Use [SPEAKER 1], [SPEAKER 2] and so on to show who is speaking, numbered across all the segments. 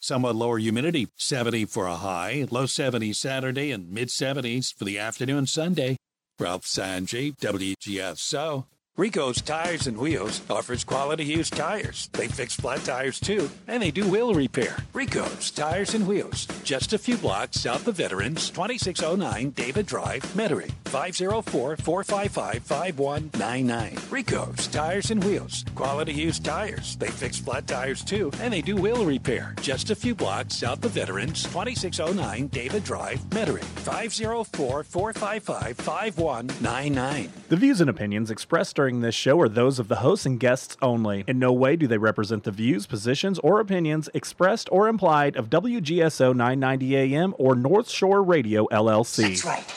[SPEAKER 1] Somewhat lower humidity, 70 for a high, low 70s Saturday, and mid 70s for the afternoon Sunday. Ralph Sanji, WGSO. Rico's Tires and Wheels offers quality used tires. They fix flat tires too, and they do wheel repair. Rico's Tires and Wheels, just a few blocks south of Veterans, 2609 David Drive, Metairie, 504-455-5199. Rico's Tires and Wheels, quality used tires. They fix flat tires too, and they do wheel repair. Just a few blocks south of Veterans, 2609 David Drive, Metairie, 504-455-5199.
[SPEAKER 2] The views and opinions expressed this show are those of the hosts and guests only. In no way do they represent the views, positions, or opinions expressed or implied of WGSO 990 AM or North Shore Radio LLC.
[SPEAKER 3] That's right.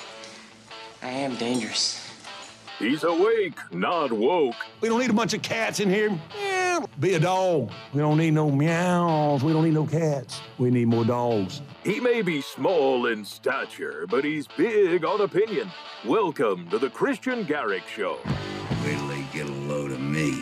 [SPEAKER 3] I am dangerous.
[SPEAKER 4] He's awake, not woke.
[SPEAKER 5] We don't need a bunch of cats in here. Yeah, be a dog. We don't need no meows. We don't need no cats. We need more dogs.
[SPEAKER 4] He may be small in stature, but he's big on opinion. Welcome to the Kristian Garic Show.
[SPEAKER 6] Wait till they get a load of me.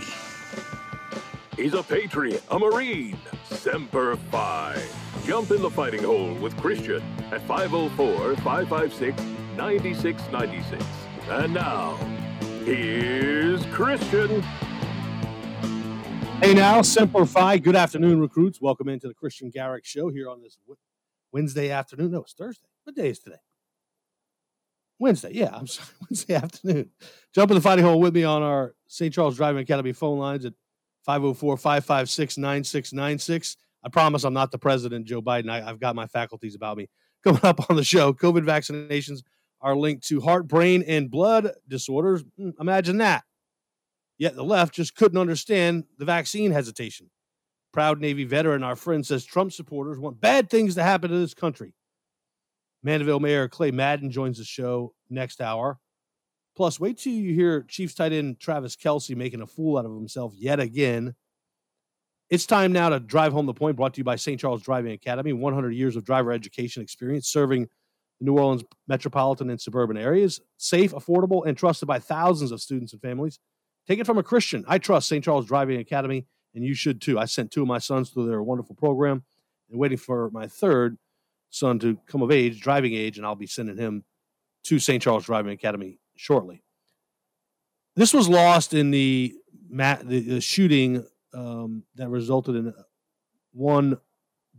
[SPEAKER 4] He's a patriot, a marine, semper fi. Jump in the fighting hole with Kristian at 504 556 9696. And now, here's Kristian.
[SPEAKER 7] Hey now, Semper Fi. Good afternoon, recruits. Welcome into the Kristian Garic Show here on this Wednesday afternoon. No, it's Thursday. What day is today? Wednesday. Yeah, I'm sorry. Wednesday afternoon. Jump in the fighting hole with me on our St. Charles Driving Academy phone lines at 504 556 9696. I promise I'm not the president, Joe Biden. I, have got my faculties about me. Coming up on the show, COVID vaccinations are linked to heart, brain, and blood disorders. Hmm, imagine that. Yet the left just couldn't understand the vaccine hesitation. Proud Navy veteran, our friend says Trump supporters want bad things to happen to this country. Mandeville Mayor Clay Madden joins the show next hour. Plus, wait till you hear Chiefs tight end Travis Kelce making a fool out of himself yet again. It's time now to drive home the point, brought to you by St. Charles Driving Academy, 100 years of driver education experience serving the New Orleans metropolitan and suburban areas. Safe, affordable, and trusted by thousands of students and families. Take it from a Christian. I trust St. Charles Driving Academy, and you should too. I sent two of my sons through their wonderful program and waiting for my third son to come of age, driving age, and I'll be sending him to St. Charles Driving Academy shortly. This was lost in the, the, the shooting um, that resulted in one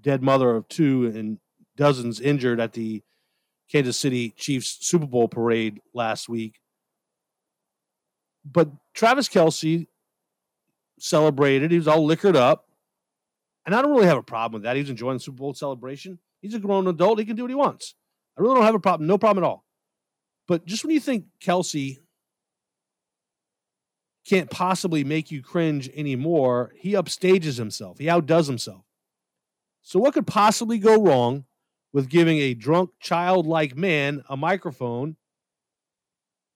[SPEAKER 7] dead mother of two and dozens injured at the Kansas City Chiefs Super Bowl parade last week. But Travis Kelce celebrated. He was all liquored up. And I don't really have a problem with that. He was enjoying the Super Bowl celebration. He's a grown adult. He can do what he wants. I really don't have a problem. No problem at all. But just when you think Kelce can't possibly make you cringe anymore, he upstages himself. He outdoes himself. So, what could possibly go wrong with giving a drunk, childlike man a microphone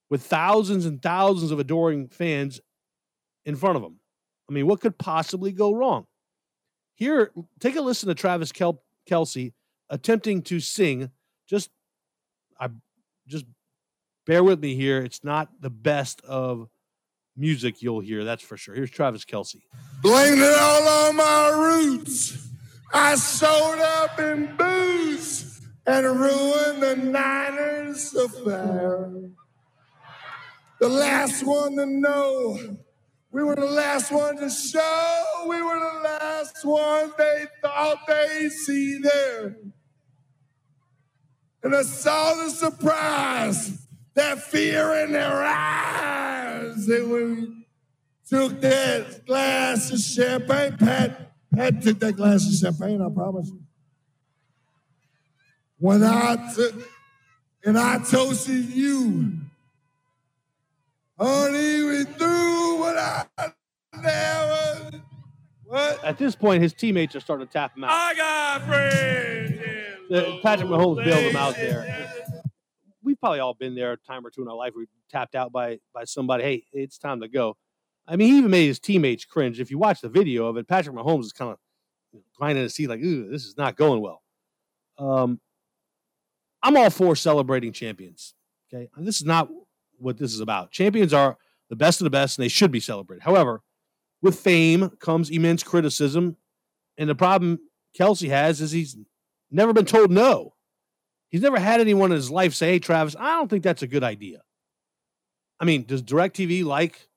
[SPEAKER 7] with thousands and thousands of adoring fans in front of him? I mean, what could possibly go wrong? Here, take a listen to Travis Kel- Kelce attempting to sing. Just, I just bear with me here. It's not the best of music you'll hear, that's for sure. Here's Travis Kelce.
[SPEAKER 8] Blame it all on my roots. I sold up in booze and ruined the Niners affair. The last one to know. We were the last one to show. We were the last one they thought they'd see there. And I saw the surprise, that fear in their eyes. And we took that glass of champagne, Pat, Pat took that glass of champagne, I promise you. When I took, and I toasted you, honey, we through what I never. What?
[SPEAKER 7] At this point, his teammates are starting to tap him out.
[SPEAKER 8] I got friends.
[SPEAKER 7] The, uh, Patrick Mahomes bailed him out there. We've probably all been there a time or two in our life. We tapped out by by somebody. Hey, it's time to go. I mean, he even made his teammates cringe. If you watch the video of it, Patrick Mahomes is kind of grinding his teeth like, "Ooh, this is not going well." Um, I'm all for celebrating champions. Okay, and this is not what this is about. Champions are the best of the best, and they should be celebrated. However, with fame comes immense criticism, and the problem Kelce has is he's never been told no. He's never had anyone in his life say, Hey, Travis, I don't think that's a good idea. I mean, does DirecTV like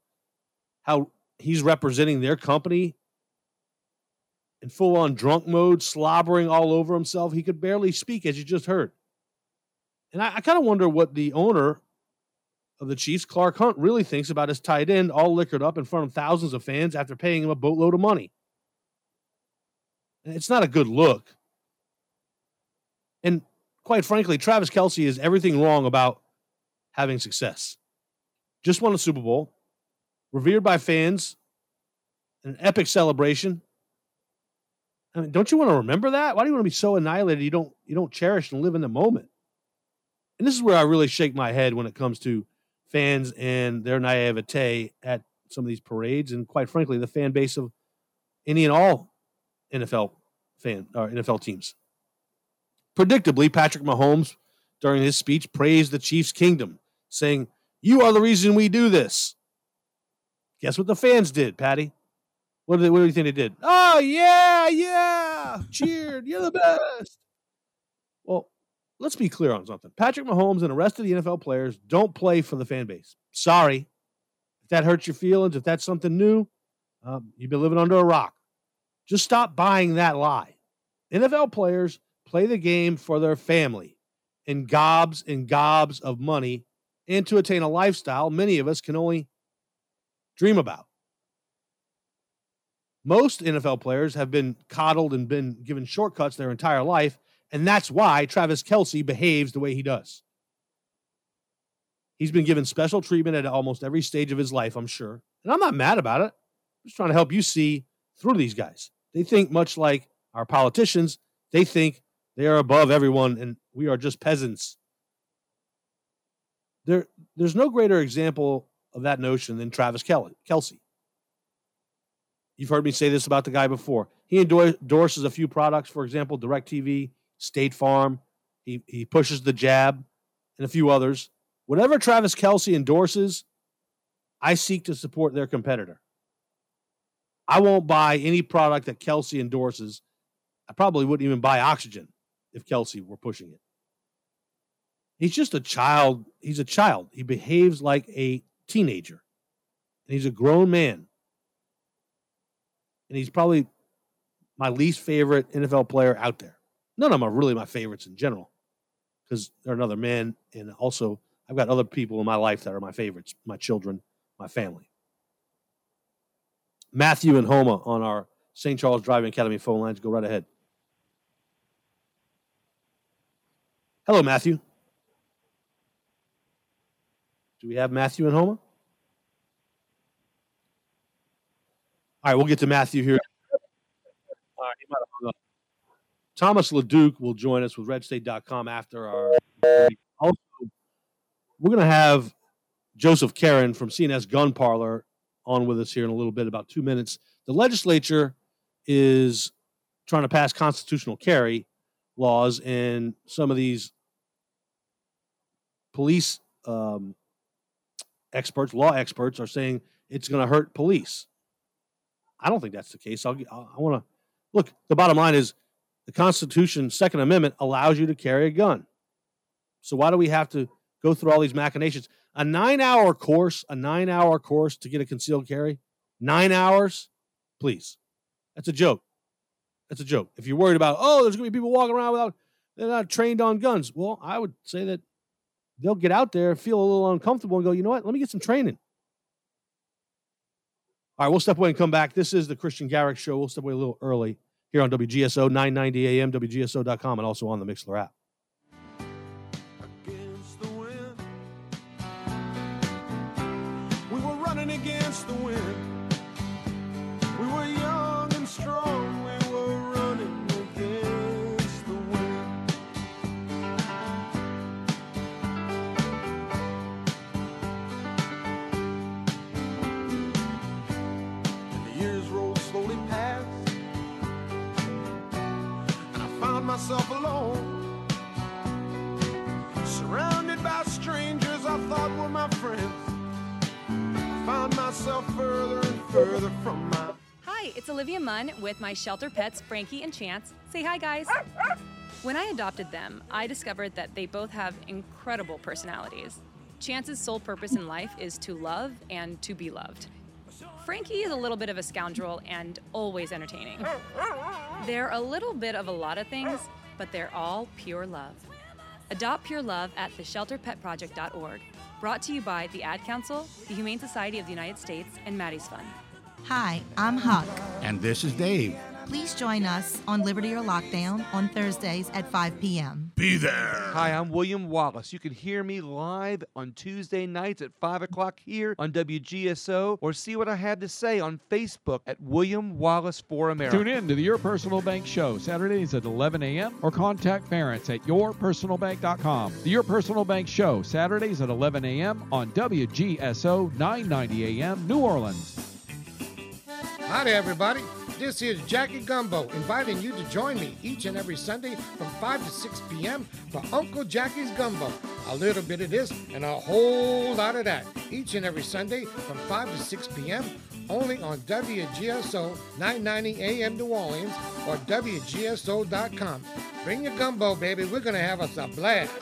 [SPEAKER 7] how he's representing their company in full on drunk mode, slobbering all over himself? He could barely speak, as you just heard. And I, I kind of wonder what the owner of the Chiefs, Clark Hunt, really thinks about his tight end all liquored up in front of thousands of fans after paying him a boatload of money. And it's not a good look. And quite frankly, Travis Kelce is everything wrong about having success. Just won a Super Bowl, revered by fans, an epic celebration. I mean, don't you want to remember that? Why do you want to be so annihilated you don't you don't cherish and live in the moment? And this is where I really shake my head when it comes to fans and their naivete at some of these parades, and quite frankly, the fan base of any and all NFL fan uh, or NFL teams. Predictably, Patrick Mahomes, during his speech, praised the Chiefs' kingdom, saying, "You are the reason we do this." Guess what the fans did, Patty? What do, they, what do you think they did? Oh yeah, yeah, cheered. You're the best. Well, let's be clear on something. Patrick Mahomes and the rest of the NFL players don't play for the fan base. Sorry. If that hurts your feelings, if that's something new, um, you've been living under a rock. Just stop buying that lie. NFL players play the game for their family and gobs and gobs of money and to attain a lifestyle many of us can only dream about. Most NFL players have been coddled and been given shortcuts their entire life and that's why Travis Kelce behaves the way he does. He's been given special treatment at almost every stage of his life, I'm sure. And I'm not mad about it. I'm just trying to help you see through these guys. They think much like our politicians, they think they are above everyone and we are just peasants. There, there's no greater example of that notion than Travis Kelce. You've heard me say this about the guy before. He endorses a few products, for example, DirecTV, State Farm. He he pushes the jab and a few others. Whatever Travis Kelce endorses, I seek to support their competitor. I won't buy any product that Kelce endorses. I probably wouldn't even buy oxygen if Kelce were pushing it. He's just a child. He's a child. He behaves like a teenager. And he's a grown man. And he's probably my least favorite NFL player out there none of them are really my favorites in general because they're another man. And also, I've got other people in my life that are my favorites my children, my family. Matthew and Houma on our St. Charles Driving Academy phone lines. Go right ahead. Hello, Matthew. Do we have Matthew and Houma? All right, we'll get to Matthew here. All right, he might have hung up. Thomas LaDuke will join us with redstate.com after our. Also, we're going to have Joseph Carron from CNS Gun Parlor on with us here in a little bit, about two minutes. The legislature is trying to pass constitutional carry laws, and some of these police um, experts, law experts, are saying it's going to hurt police. I don't think that's the case. I'll, I want to look. The bottom line is the Constitution, Second Amendment, allows you to carry a gun. So why do we have to go through all these machinations? A nine hour course, a nine hour course to get a concealed carry, nine hours? Please. That's a joke. That's a joke. If you're worried about, oh, there's going to be people walking around without, they're not trained on guns. Well, I would say that they'll get out there, feel a little uncomfortable, and go, you know what? Let me get some training. All right, we'll step away and come back. This is the Kristian Garic Show. We'll step away a little early here on WGSO 990 AM, WGSO.com, and also on the Mixlr app.
[SPEAKER 8] Myself alone. Surrounded by strangers I thought were my friends. Myself further and further from my
[SPEAKER 9] Hi, it's Olivia Munn with my shelter pets, Frankie and Chance. Say hi, guys. When I adopted them, I discovered that they both have incredible personalities. Chance's sole purpose in life is to love and to be loved. Frankie is a little bit of a scoundrel and always entertaining. They're a little bit of a lot of things, but they're all pure love. Adopt Pure Love at theshelterpetproject.org. Brought to you by the Ad Council, the Humane Society of the United States, and Maddie's Fund.
[SPEAKER 10] Hi, I'm Huck.
[SPEAKER 11] And this is Dave.
[SPEAKER 10] Please join us on Liberty or Lockdown on Thursdays at 5 p.m.
[SPEAKER 11] Be there.
[SPEAKER 12] Hi, I'm William Wallace. You can hear me live on Tuesday nights at 5 o'clock here on WGSO or see what I had to say on Facebook at William Wallace for America.
[SPEAKER 13] Tune in to the Your Personal Bank Show Saturdays at 11 a.m. or contact Ference at yourpersonalbank.com. The Your Personal Bank Show Saturdays at 11 a.m. on WGSO 990 a.m. New Orleans.
[SPEAKER 14] Hi there, everybody. This is Jackie Gumbo inviting you to join me each and every Sunday from 5 to 6 p.m. for Uncle Jackie's Gumbo. A little bit of this and a whole lot of that each and every Sunday from 5 to 6 p.m. only on WGSO 990 AM New Orleans or WGSO.com. Bring your gumbo, baby. We're going to have us a blast.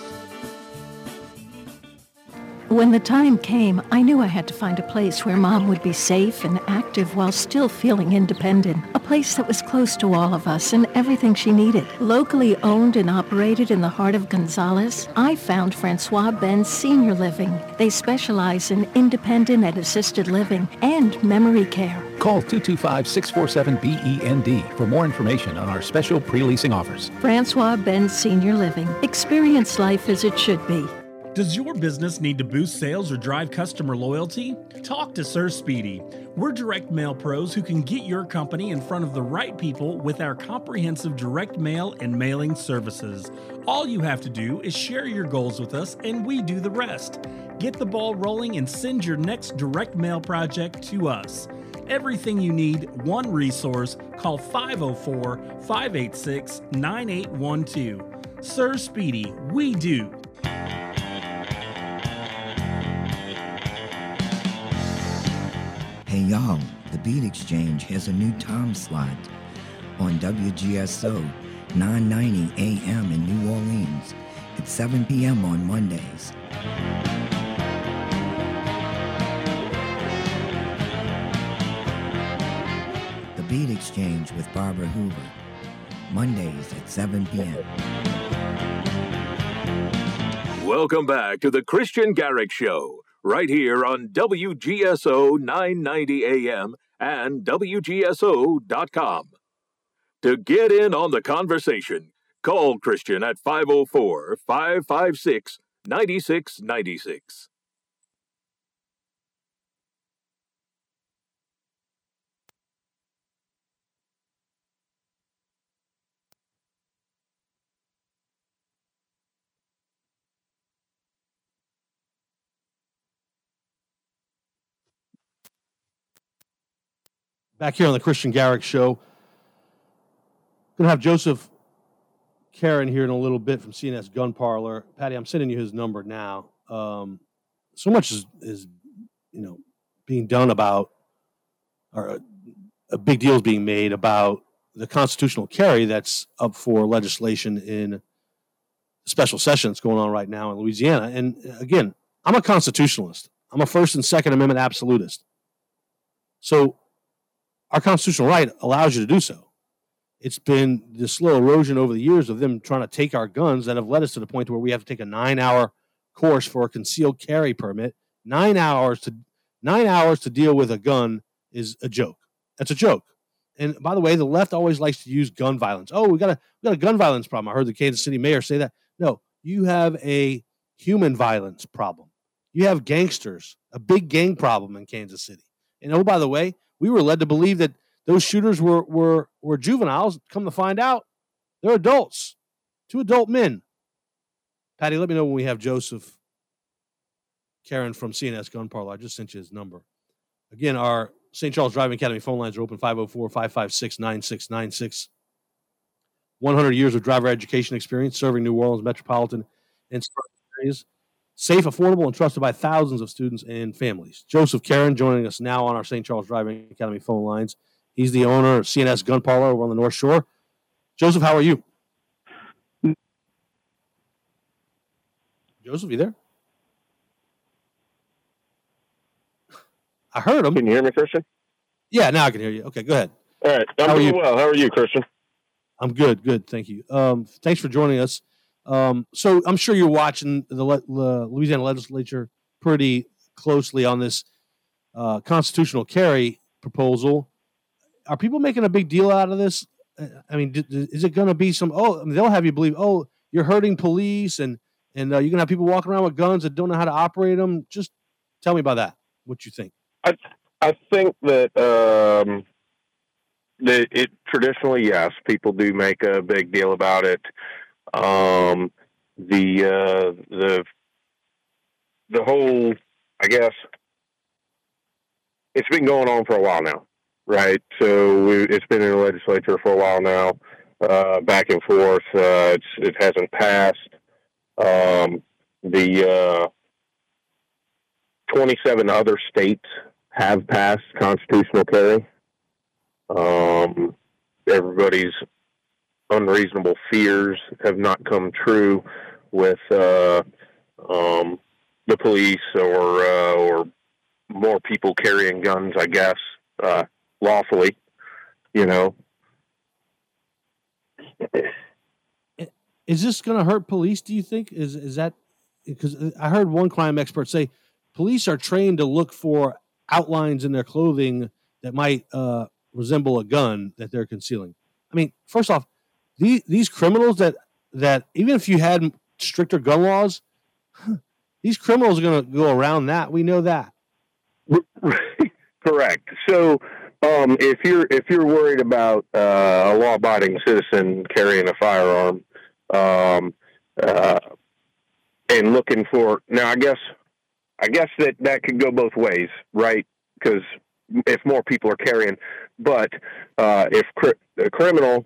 [SPEAKER 15] When the time came, I knew I had to find a place where mom would be safe and active while still feeling independent. A place that was close to all of us and everything she needed. Locally owned and operated in the heart of Gonzales, I found Francois Benz Senior Living. They specialize in independent and assisted living and memory care.
[SPEAKER 16] Call 225-647-BEND for more information on our special pre-leasing offers.
[SPEAKER 15] Francois Benz Senior Living. Experience life as it should be.
[SPEAKER 17] Does your business need to boost sales or drive customer loyalty? Talk to Sir Speedy. We're direct mail pros who can get your company in front of the right people with our comprehensive direct mail and mailing services. All you have to do is share your goals with us and we do the rest. Get the ball rolling and send your next direct mail project to us. Everything you need, one resource. Call 504 586 9812. Sir Speedy, we do.
[SPEAKER 6] Hey y'all, the Beat Exchange has a new time slot on WGSO 990 AM in New Orleans at 7 p.m. on Mondays. The Beat Exchange with Barbara Hoover, Mondays at 7 p.m.
[SPEAKER 4] Welcome back to the Kristian Garic Show, right here on WGSO 990 AM and WGSO.com. To get in on the conversation, call Kristian at 504 556 9696.
[SPEAKER 7] Back here on the Kristian Garic Show. Gonna have Joseph Carron here in a little bit from CNS Gun Parlor. Patty, I'm sending you his number now. Um, so much is, is, you know, being done about, or a, a big deal is being made about the constitutional carry that's up for legislation in special session that's going on right now in Louisiana. And again, I'm a constitutionalist. I'm a First and Second Amendment absolutist. So our constitutional right allows you to do so. It's been the slow erosion over the years of them trying to take our guns that have led us to the point where we have to take a nine hour course for a concealed carry permit. Nine hours to nine hours to deal with a gun is a joke. That's a joke. And by the way, the left always likes to use gun violence. Oh, we got a we got a gun violence problem. I heard the Kansas City mayor say that. No, you have a human violence problem. You have gangsters, a big gang problem in Kansas City. And oh, by the way, we were led to believe that those shooters were were were juveniles. Come to find out, they're adults, two adult men. Patty, let me know when we have Joseph Carron from CNS Gun Parlor. I just sent you his number. Again, our St. Charles Driving Academy phone lines are open 504 556 9696. 100 years of driver education experience serving New Orleans metropolitan and areas. Safe, affordable, and trusted by thousands of students and families. Joseph Carron joining us now on our St. Charles Driving Academy phone lines. He's the owner of CNS Gun Parlor over on the North Shore. Joseph, how are you? Joseph, are you there? I heard him.
[SPEAKER 18] Can you hear me, Kristian?
[SPEAKER 7] Yeah, now I can hear you. Okay, go ahead.
[SPEAKER 18] All right. I'm
[SPEAKER 7] How are
[SPEAKER 18] doing
[SPEAKER 7] you?
[SPEAKER 18] well. How are you, Kristian?
[SPEAKER 7] I'm good. Good. Thank you. Um, thanks for joining us. Um, so I'm sure you're watching the, le- Louisiana legislature pretty closely on this uh, constitutional carry proposal. Are people making a big deal out of this? Uh, I mean, d- d- is it going to be some? Oh, I mean, they'll have you believe. Oh, you're hurting police, and and uh, you're going to have people walking around with guns that don't know how to operate them. Just tell me about that. What you think?
[SPEAKER 18] I I think that um, that it traditionally, yes, people do make a big deal about it. Um, the uh, the the whole, I guess, it's been going on for a while now, right? So we, it's been in the legislature for a while now, uh, back and forth. Uh, it hasn't passed. Um, the uh, 27 other states have passed constitutional carry. Um, everybody's unreasonable fears have not come true with uh, um, the police or uh, or more people carrying guns. I guess uh, lawfully, you know.
[SPEAKER 7] Is this going to hurt police? Do you think is is that because I heard one crime expert say police are trained to look for outlines in their clothing that might uh, resemble a gun that they're concealing. I mean, first off, these these criminals that that even if you had stricter gun laws, these criminals are going to go around that. We know that.
[SPEAKER 18] Correct. So, um, if you're if you're worried about uh, a law-abiding citizen carrying a firearm, um, uh, and looking for now, I guess, I guess that that could go both ways, right? Because if more people are carrying, but uh, if cri- a criminal,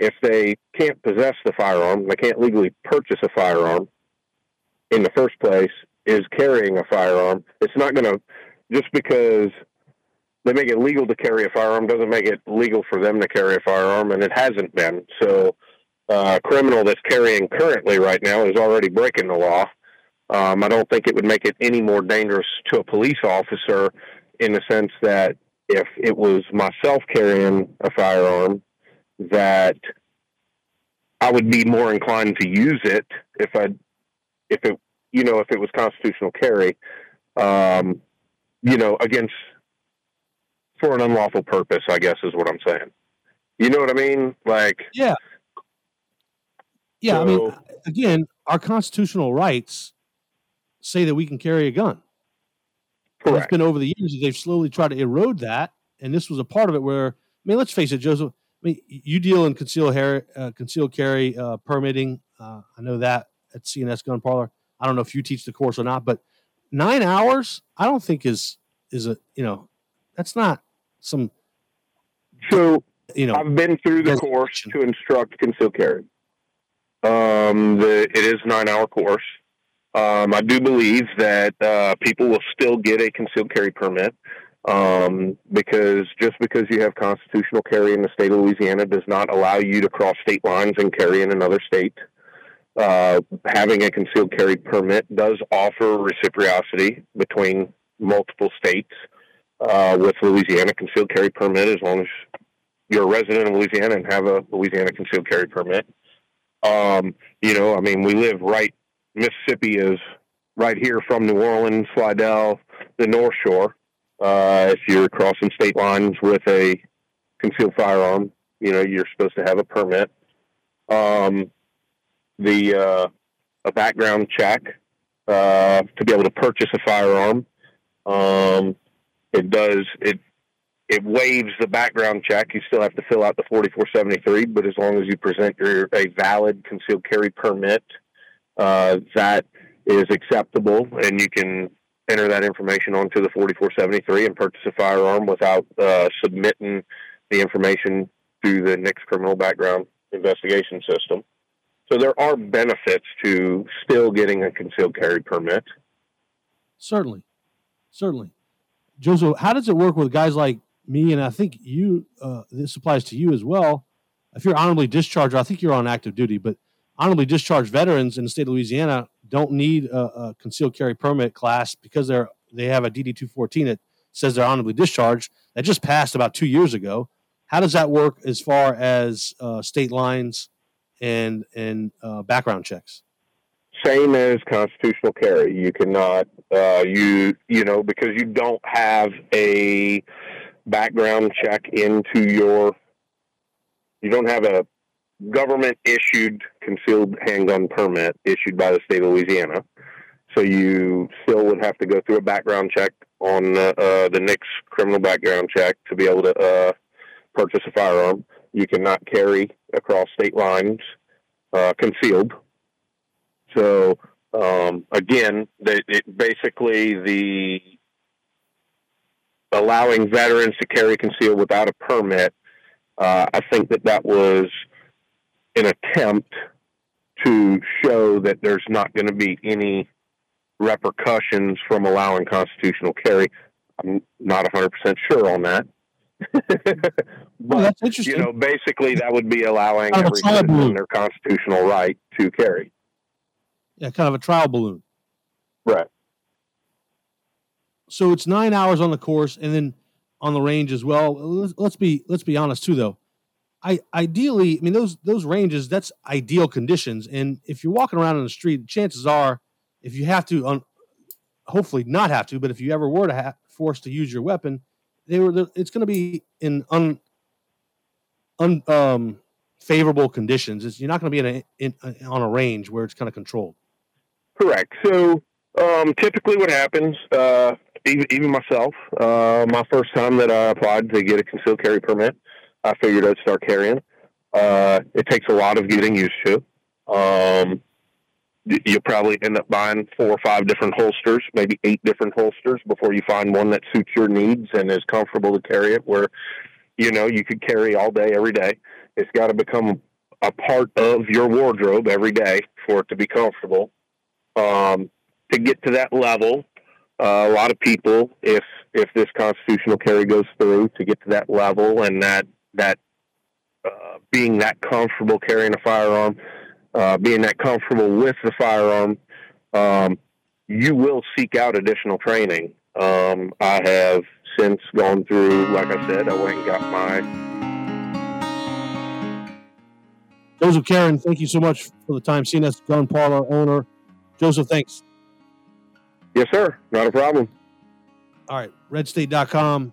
[SPEAKER 18] if they can't possess the firearm, they can't legally purchase a firearm in the first place, is carrying a firearm, it's not going to just because they make it legal to carry a firearm doesn't make it legal for them to carry a firearm, and it hasn't been. So, uh, a criminal that's carrying currently right now is already breaking the law. Um, I don't think it would make it any more dangerous to a police officer in the sense that if it was myself carrying a firearm, that I would be more inclined to use it if I, if it, you know, if it was constitutional carry, um, you know, against for an unlawful purpose. I guess is what I'm saying. You know what I mean? Like,
[SPEAKER 7] Yeah. Yeah, I mean, again, our constitutional rights say that we can carry a gun. And It's been over the years that they've slowly tried to erode that, and this was a part of it. Where I mean, let's face it, Joseph. I mean, you deal in concealed carry, uh, concealed carry uh, permitting. Uh, I know that at CNS Gun Parlor. I don't know if you teach the course or not, but nine hours, I don't think is is a you know, that's not some.
[SPEAKER 18] So
[SPEAKER 7] you know,
[SPEAKER 18] I've been through the course to instruct concealed carry. Um, the it is a nine hour course. Um, I do believe that uh, people will still get a concealed carry permit um, because just because you have constitutional carry in the state of Louisiana does not allow you to cross state lines and carry in another state. Uh, having a concealed carry permit does offer reciprocity between multiple states. Uh, with Louisiana concealed carry permit, as long as you're a resident of Louisiana and have a Louisiana concealed carry permit. Um, you know, I mean, we live right. Mississippi is right here from New Orleans, Slidell, the North Shore. Uh, if you're crossing state lines with a concealed firearm, you know you're supposed to have a permit. Um, the uh, a background check uh, to be able to purchase a firearm. Um, it does it it waives the background check. You still have to fill out the 4473, but as long as you present your a valid concealed carry permit, uh, that is acceptable, and you can enter that information onto the 4473 and purchase a firearm without uh, submitting the information to the NICS criminal background investigation system. So there are benefits to still getting a concealed carry permit.
[SPEAKER 7] Certainly, certainly. Joseph, how does it work with guys like me, and I think you. Uh, this applies to you as well. If you're honorably discharged, I think you're on active duty, but honorably discharged veterans in the state of Louisiana don't need a, a concealed carry permit class because they're they have a DD two fourteen that says they're honorably discharged. That just passed about two years ago. How does that work as far as uh, state lines and and uh, background checks?
[SPEAKER 18] Same as constitutional carry. You cannot uh, you you know because you don't have a background check into your you don't have a government issued concealed handgun permit issued by the state of Louisiana. So you still would have to go through a background check on uh, uh, the NICS criminal background check to be able to uh, purchase a firearm. You cannot carry across state lines uh, concealed. So um, again, they, it, basically the allowing veterans to carry concealed without a permit. Uh, I think that that was an attempt to show that there's not going to be any repercussions from allowing constitutional carry. I'm not 100% sure on that. but,
[SPEAKER 7] oh, that's interesting.
[SPEAKER 18] You know, basically, that would be allowing every citizen their constitutional right to carry.
[SPEAKER 7] Yeah, kind of a trial balloon.
[SPEAKER 18] Right.
[SPEAKER 7] So it's nine hours on the course, and then on the range as well. Let's, let's be let's be honest too, though. I ideally, I mean those those ranges. That's ideal conditions, and if you're walking around in the street, chances are, if you have to, hopefully not have to, but if you ever were to have forced to use your weapon, they were. It's going to be in un, un um, favorable conditions. It's, you're not going to be in a in, on a range where it's kind of controlled.
[SPEAKER 18] Correct. So um, typically, what happens, uh, even, even myself, uh, my first time that I applied to get a concealed carry permit, I figured I'd start carrying. Uh, it takes a lot of getting used to. Um, you'll probably end up buying four or five different holsters, maybe eight different holsters before you find one that suits your needs and is comfortable to carry it. Where you know you could carry all day, every day. It's got to become a part of your wardrobe every day for it to be comfortable. Um, to get to that level, uh, a lot of people, if if this constitutional carry goes through, to get to that level and that that uh, being that comfortable carrying a firearm, uh, being that comfortable with the firearm, um, you will seek out additional training. Um, I have since gone through, like I said, I went and got my.
[SPEAKER 7] Joseph Carron, thank you so much for the time. CNS Gun Parlor owner. Joseph, thanks.
[SPEAKER 18] Yes, sir. Not a problem.
[SPEAKER 7] All right. Redstate.com.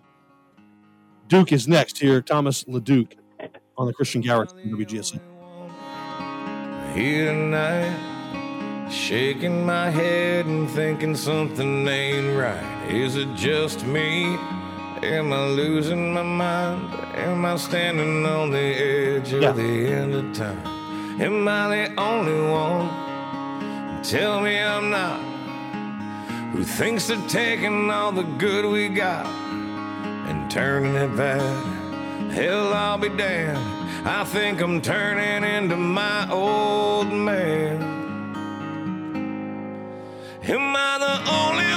[SPEAKER 7] Duke is next here. Thomas LaDuke on the Kristian Garic WGSO.
[SPEAKER 19] Here tonight, shaking my head and thinking something ain't right. Is it just me? Am I losing my mind? Am I standing on the edge of
[SPEAKER 7] Yeah.
[SPEAKER 19] the end of time? Am I the only one? Tell me I'm not. Who thinks of taking all the good we got and turning it bad? Hell, I'll be damned. I think I'm turning into my old man. Am I the only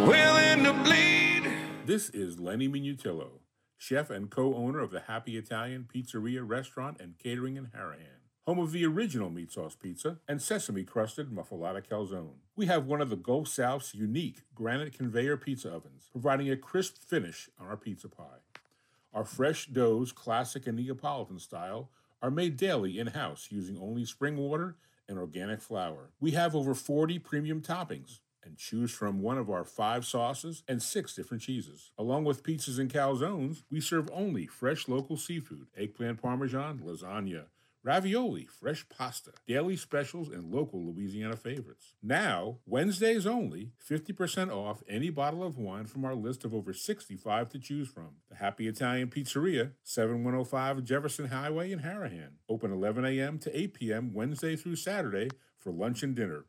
[SPEAKER 19] one willing to bleed?
[SPEAKER 20] This is Lenny Minutillo, chef and co-owner of the Happy Italian Pizzeria, Restaurant, and Catering in Harahan, home of the original meat sauce pizza and sesame-crusted muffalata calzone. We have one of the Gulf South's unique granite conveyor pizza ovens, providing a crisp finish on our pizza pie. Our fresh doughs, classic and Neapolitan style, are made daily in-house using only spring water and organic flour. We have over 40 premium toppings and choose from one of our five sauces and six different cheeses. Along with pizzas and calzones, we serve only fresh local seafood, eggplant parmesan, lasagna, ravioli, fresh pasta, daily specials, and local Louisiana favorites. Now, Wednesdays only, 50% off any bottle of wine from our list of over 65 to choose from. The Happy Italian Pizzeria, 7105 Jefferson Highway in Harahan. Open 11 a.m. to 8 p.m. Wednesday through Saturday for lunch and dinner.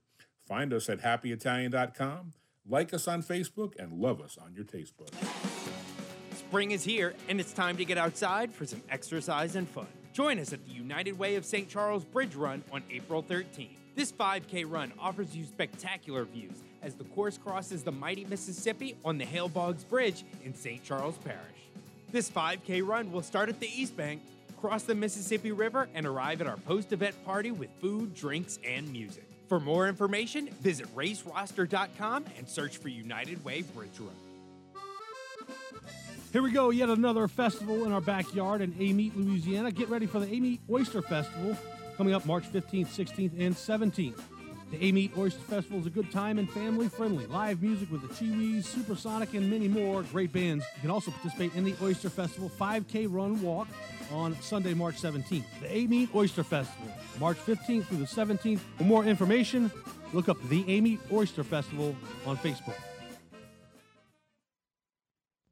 [SPEAKER 20] Find us at happyitalian.com, like us on Facebook, and love us on your taste buds.
[SPEAKER 21] Spring is here, and it's time to get outside for some exercise and fun.
[SPEAKER 22] Join us at the United Way of St. Charles Bridge Run on April 13th. This 5K run offers you spectacular views as the course crosses the mighty Mississippi on the Hale Boggs Bridge in St. Charles Parish. This 5K run will start at the East Bank, cross the Mississippi River, and arrive at our post event party with food, drinks, and music. For more information, visit raceroster.com and search for United Way Bridge Run.
[SPEAKER 7] Here we go, yet another festival in our backyard in Amite, Louisiana. Get ready for the Amite Oyster Festival coming up March 15th, 16th, and 17th. The Amite Oyster Festival is a good time and family friendly. Live music with the Chee Weez, Supersonic, and many more great bands. You can also participate in the Oyster Festival 5K Run Walk on Sunday, March 17th. The Amite Oyster Festival, March 15th through the 17th. For more information, look up the Amite Oyster Festival on Facebook.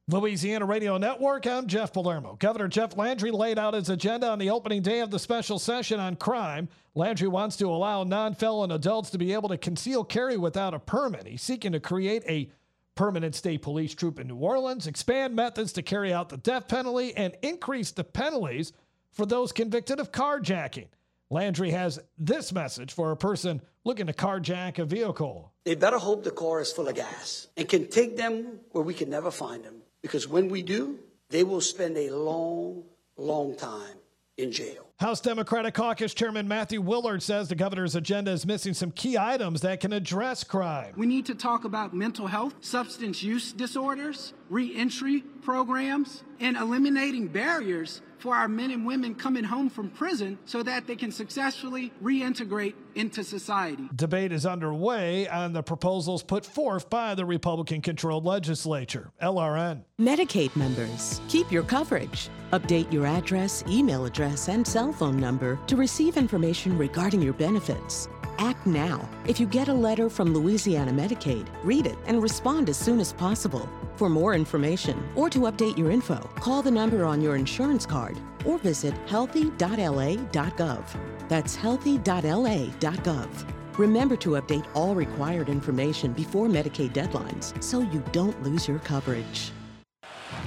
[SPEAKER 23] Louisiana Radio Network, I'm Jeff Palermo. Governor Jeff Landry laid out his agenda on the opening day of the special session on crime. Landry wants to allow non felon adults to be able to conceal carry without a permit. He's seeking to create a permanent state police troop in New Orleans, expand methods to carry out the death penalty, and increase the penalties for those convicted of carjacking. Landry has this message for a person looking to carjack a vehicle.
[SPEAKER 24] They better hope the car is full of gas and can take them where we can never find them. Because when we do, they will spend a long, long time in jail.
[SPEAKER 23] House Democratic Caucus Chairman Matthew Willard says the governor's agenda is missing some key items that can address crime.
[SPEAKER 25] We need to talk about mental health, substance use disorders, reentry programs, and eliminating barriers for our men and women coming home from prison so that they can successfully reintegrate into society.
[SPEAKER 23] Debate is underway on the proposals put forth by the Republican controlled legislature. LRN.
[SPEAKER 26] Medicaid members, keep your coverage. Update your address, email address, and cell phone number to receive information regarding your benefits. Act now. If you get a letter from Louisiana Medicaid, read it and respond as soon as possible. For more information or to update your info, call the number on your insurance card or visit healthy.la.gov. That's healthy.la.gov. Remember to update all required information before Medicaid deadlines so you don't lose your coverage.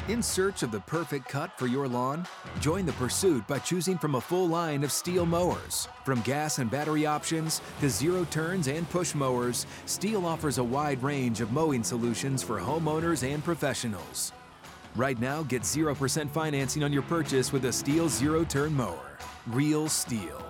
[SPEAKER 27] In search of the perfect cut for your lawn? Join the pursuit by choosing from a full line of STIHL mowers. From gas and battery options to zero turns and push mowers, STIHL offers a wide range of mowing solutions for homeowners and professionals. Right now, get 0% financing on your purchase with a STIHL zero turn mower. Real STIHL.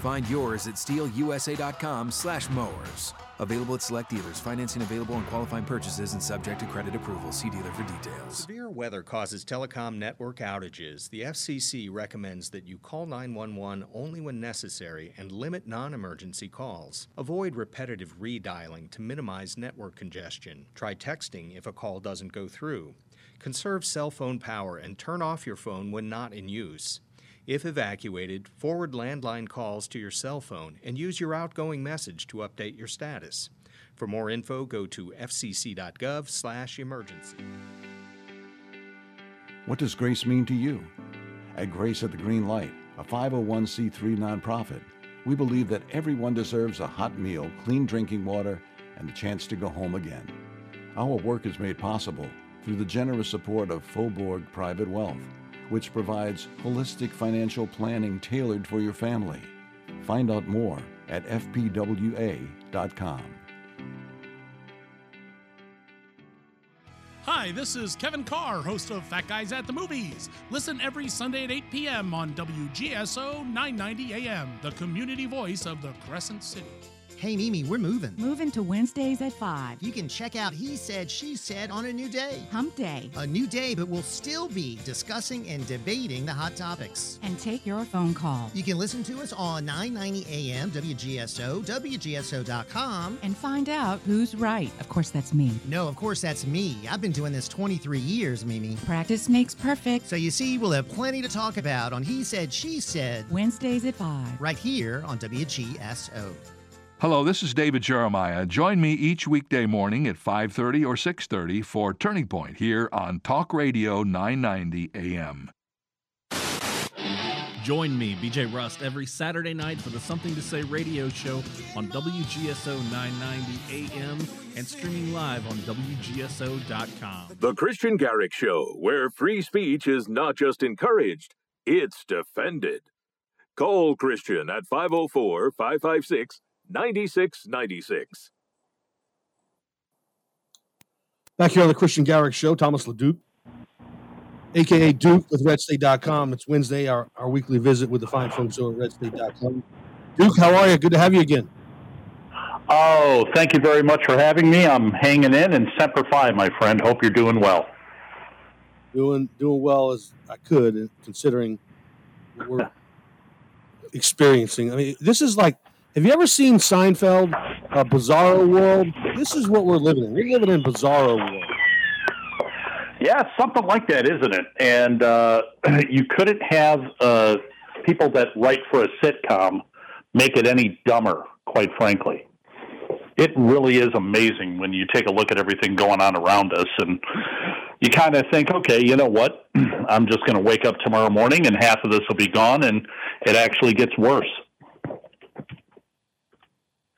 [SPEAKER 27] Find yours at stihlusa.com slash mowers. Available at select dealers. Financing available on qualifying purchases and subject to credit approval. See dealer for details.
[SPEAKER 28] Severe weather causes telecom network outages. The FCC recommends that you call 911 only when necessary and limit non emergency calls. Avoid repetitive redialing to minimize network congestion. Try texting if a call doesn't go through. Conserve cell phone power and turn off your phone when not in use. If evacuated, forward landline calls to your cell phone and use your outgoing message to update your status. For more info, go to fcc.gov/emergency.
[SPEAKER 29] What does grace mean to you? At Grace at the Green Light, a 501c3 nonprofit, we believe that everyone deserves a hot meal, clean drinking water, and the chance to go home again. Our work is made possible through the generous support of Faubourg Private Wealth which provides holistic financial planning tailored for your family. Find out more at fpwa.com.
[SPEAKER 30] Hi, this is Kevin Carr, host of Fat Guys at the Movies. Listen every Sunday at 8 p.m. on WGSO 990 AM, the community voice of the Crescent City.
[SPEAKER 31] Hey, Mimi, we're moving.
[SPEAKER 10] Moving to Wednesdays at 5.
[SPEAKER 31] You can check out He Said, She Said on a new day.
[SPEAKER 10] Hump Day.
[SPEAKER 31] A new day, but we'll still be discussing and debating the hot topics.
[SPEAKER 10] And take your phone call.
[SPEAKER 31] You can listen to us on 990 AM, WGSO, WGSO.com.
[SPEAKER 10] And find out who's right. Of course, that's me.
[SPEAKER 31] No, of course, that's me. I've been doing this 23 years, Mimi.
[SPEAKER 10] Practice makes perfect.
[SPEAKER 31] So you see, we'll have plenty to talk about on He Said, She Said.
[SPEAKER 10] Wednesdays at 5.
[SPEAKER 31] Right here on WGSO.
[SPEAKER 32] Hello, this is David Jeremiah. Join me each weekday morning at 5:30 or 6:30 for Turning Point here on Talk Radio 990 AM.
[SPEAKER 17] Join me, BJ Rust, every Saturday night for the Something to Say radio show on WGSO 990 AM and streaming live on WGSO.com.
[SPEAKER 4] The Kristian Garic Show, where free speech is not just encouraged, it's defended. Call Kristian at 504 556 9696.
[SPEAKER 7] Back here on the Kristian Garic Show, Thomas LaDuke, aka Duke with RedState.com. It's Wednesday, our, our weekly visit with the fine folks over at RedState.com. Duke, how are you? Good to have you again.
[SPEAKER 33] Oh, thank you very much for having me. I'm hanging in and Semper Fi, my friend. Hope you're doing well.
[SPEAKER 7] Doing doing well as I could, considering what we're experiencing. I mean, this is like, have you ever seen Seinfeld, uh, Bizarro World? This is what we're living in. We're living in Bizarro World.
[SPEAKER 33] Yeah, something like that, isn't it? And uh, you couldn't have uh, people that write for a sitcom make it any dumber, quite frankly. It really is amazing when you take a look at everything going on around us and you kind of think, okay, you know what? I'm just going to wake up tomorrow morning and half of this will be gone, and it actually gets worse.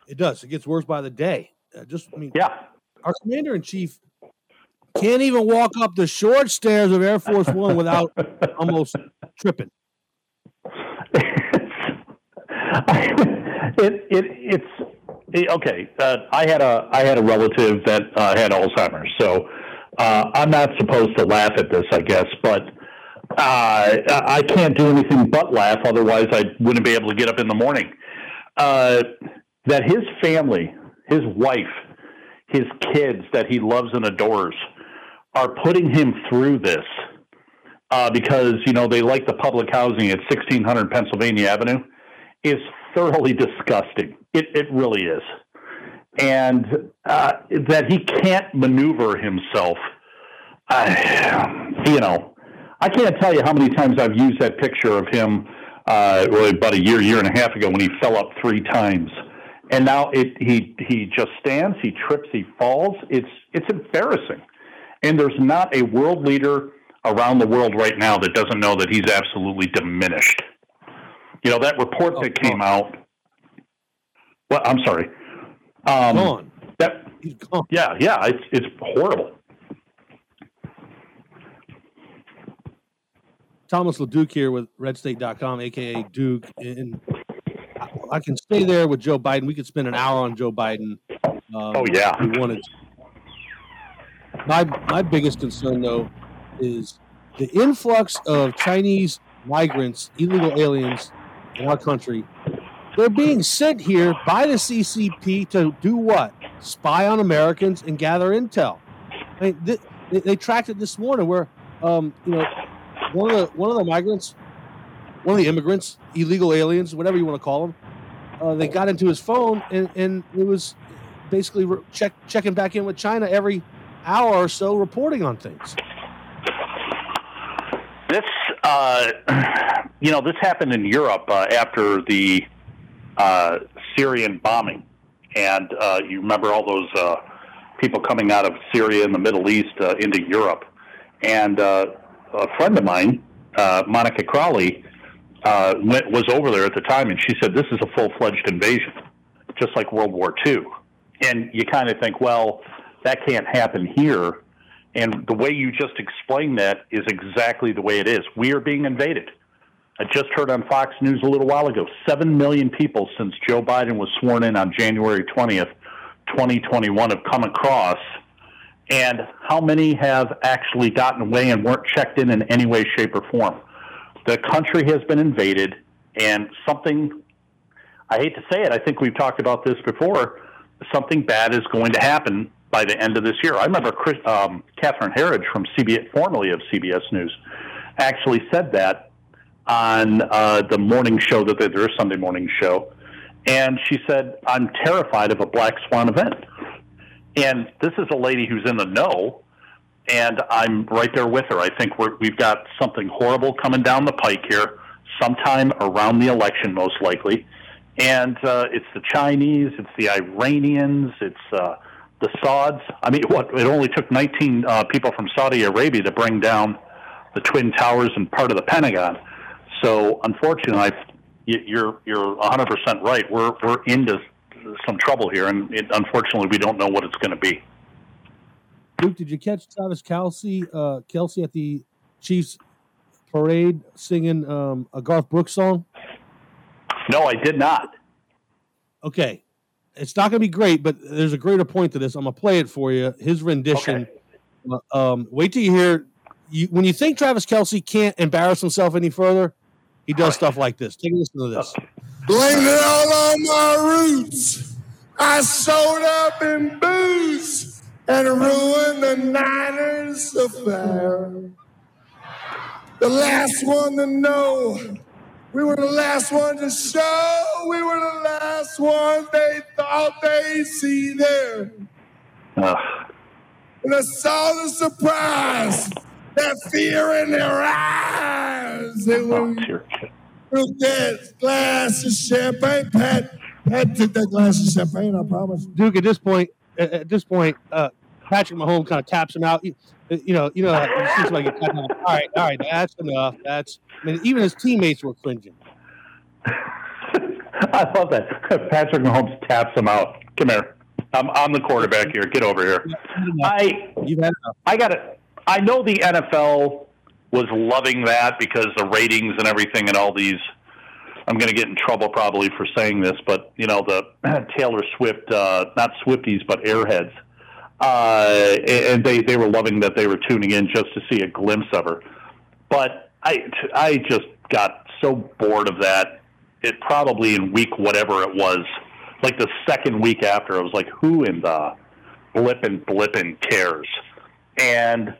[SPEAKER 7] It does. It gets worse by the day. Uh, just, I mean,
[SPEAKER 33] yeah.
[SPEAKER 7] Our commander in chief can't even walk up the short stairs of Air Force One without almost tripping.
[SPEAKER 33] it, it it's it, okay. Uh, I had a I had a relative that uh, had Alzheimer's, so uh, I'm not supposed to laugh at this, I guess, but uh, I can't do anything but laugh. Otherwise, I wouldn't be able to get up in the morning. Uh, that his family, his wife, his kids that he loves and adores are putting him through this uh, because you know they like the public housing at 1600 Pennsylvania Avenue is thoroughly disgusting. It it really is, and uh, that he can't maneuver himself. I, you know, I can't tell you how many times I've used that picture of him. Uh, really about a year, year and a half ago, when he fell up three times, and now it he he just stands, he trips, he falls. It's it's embarrassing, and there's not a world leader around the world right now that doesn't know that he's absolutely diminished. You know that report that came out. Well, I'm sorry. Um,
[SPEAKER 7] gone.
[SPEAKER 33] That, Yeah, yeah, it's it's horrible.
[SPEAKER 7] Thomas LaDuke here with RedState.com, aka Duke, and I, can stay there with Joe Biden. We could spend an hour on Joe Biden. Um,
[SPEAKER 33] oh yeah,
[SPEAKER 7] we wanted. My my biggest concern though is the influx of Chinese migrants, illegal aliens in our country. They're being sent here by the CCP to do what? Spy on Americans and gather intel. I mean, th- they, they tracked it this morning where, um, you know, one of the one of the migrants, one of the immigrants, illegal aliens, whatever you want to call them, uh, they got into his phone and, and it was basically re- check, checking back in with China every hour or so, reporting on things.
[SPEAKER 33] This, uh, you know, this happened in Europe uh, after the uh, Syrian bombing, and uh, you remember all those uh, people coming out of Syria and the Middle East into Europe. And a friend of mine, Monica Crowley, uh, went, was over there at the time, and she said this is a full fledged invasion, just like World War II. And you kind of think, well, that can't happen here. And the way you just explained that is exactly the way it is. We are being invaded. I just heard on Fox News a little while ago 7 million people since Joe Biden was sworn in on January 20th, 2021, have come across. And how many have actually gotten away and weren't checked in in any way, shape, or form? The country has been invaded, and something, I hate to say it, I think we've talked about this before, something bad is going to happen by the end of this year. I remember Chris, um, Catherine Herridge from CBS, formerly of CBS News, actually said that on uh, the morning show that they, their Sunday morning show, and she said, "I'm terrified of a black swan event." And this is a lady who's in the know, and I'm right there with her. I think we're, we've got something horrible coming down the pike here, sometime around the election, most likely. And uh, it's the Chinese, it's the Iranians, it's uh, the Sauds. I mean, what? It only took 19 uh, people from Saudi Arabia to bring down the Twin Towers and part of the Pentagon. So, unfortunately, I, you're you're 100 percent right. We're we're into some trouble here, and it, unfortunately, we don't know what it's going to be.
[SPEAKER 7] Luke, did you catch Travis Kelce, uh, Kelce at the Chiefs parade singing um, a Garth Brooks song?
[SPEAKER 33] No, I did not.
[SPEAKER 7] Okay. It's not going to be great, but there's a greater point to this. I'm going to play it for you. His rendition. Uh, Um, wait till you hear. You, when you think Travis Kelce can't embarrass himself any further, he does stuff like this. Take a listen to this.
[SPEAKER 34] Blame it all on my roots. I sold up in booze and ruin the Niners affair. The last one to know. We were the last one to show. We were the last one they thought they'd see there.
[SPEAKER 33] Ugh.
[SPEAKER 34] And I saw the surprise, that fear in their eyes. They were through that glass of champagne. Pat, Pat took that glass of champagne, I promise.
[SPEAKER 7] Duke, at this point, at, at this point, uh, Patrick Mahomes kind of taps him out. You, you know, you know, you see somebody get tapped out. All right, all right, that's enough. That's. I mean, even his teammates were cringing.
[SPEAKER 33] I love that. Patrick Mahomes taps him out. Come here. I'm, I'm the quarterback here. Get over here. I you had I got it. I know the NFL was loving that because the ratings and everything and all these. I'm going to get in trouble probably for saying this, but you know the Taylor Swift, uh, not Swifties, but Airheads, uh, and they they were loving that they were tuning in just to see a glimpse of her. But I I just got so bored of that. It probably in week whatever it was, like the second week after, I was like, who in the blippin' blippin' cares? And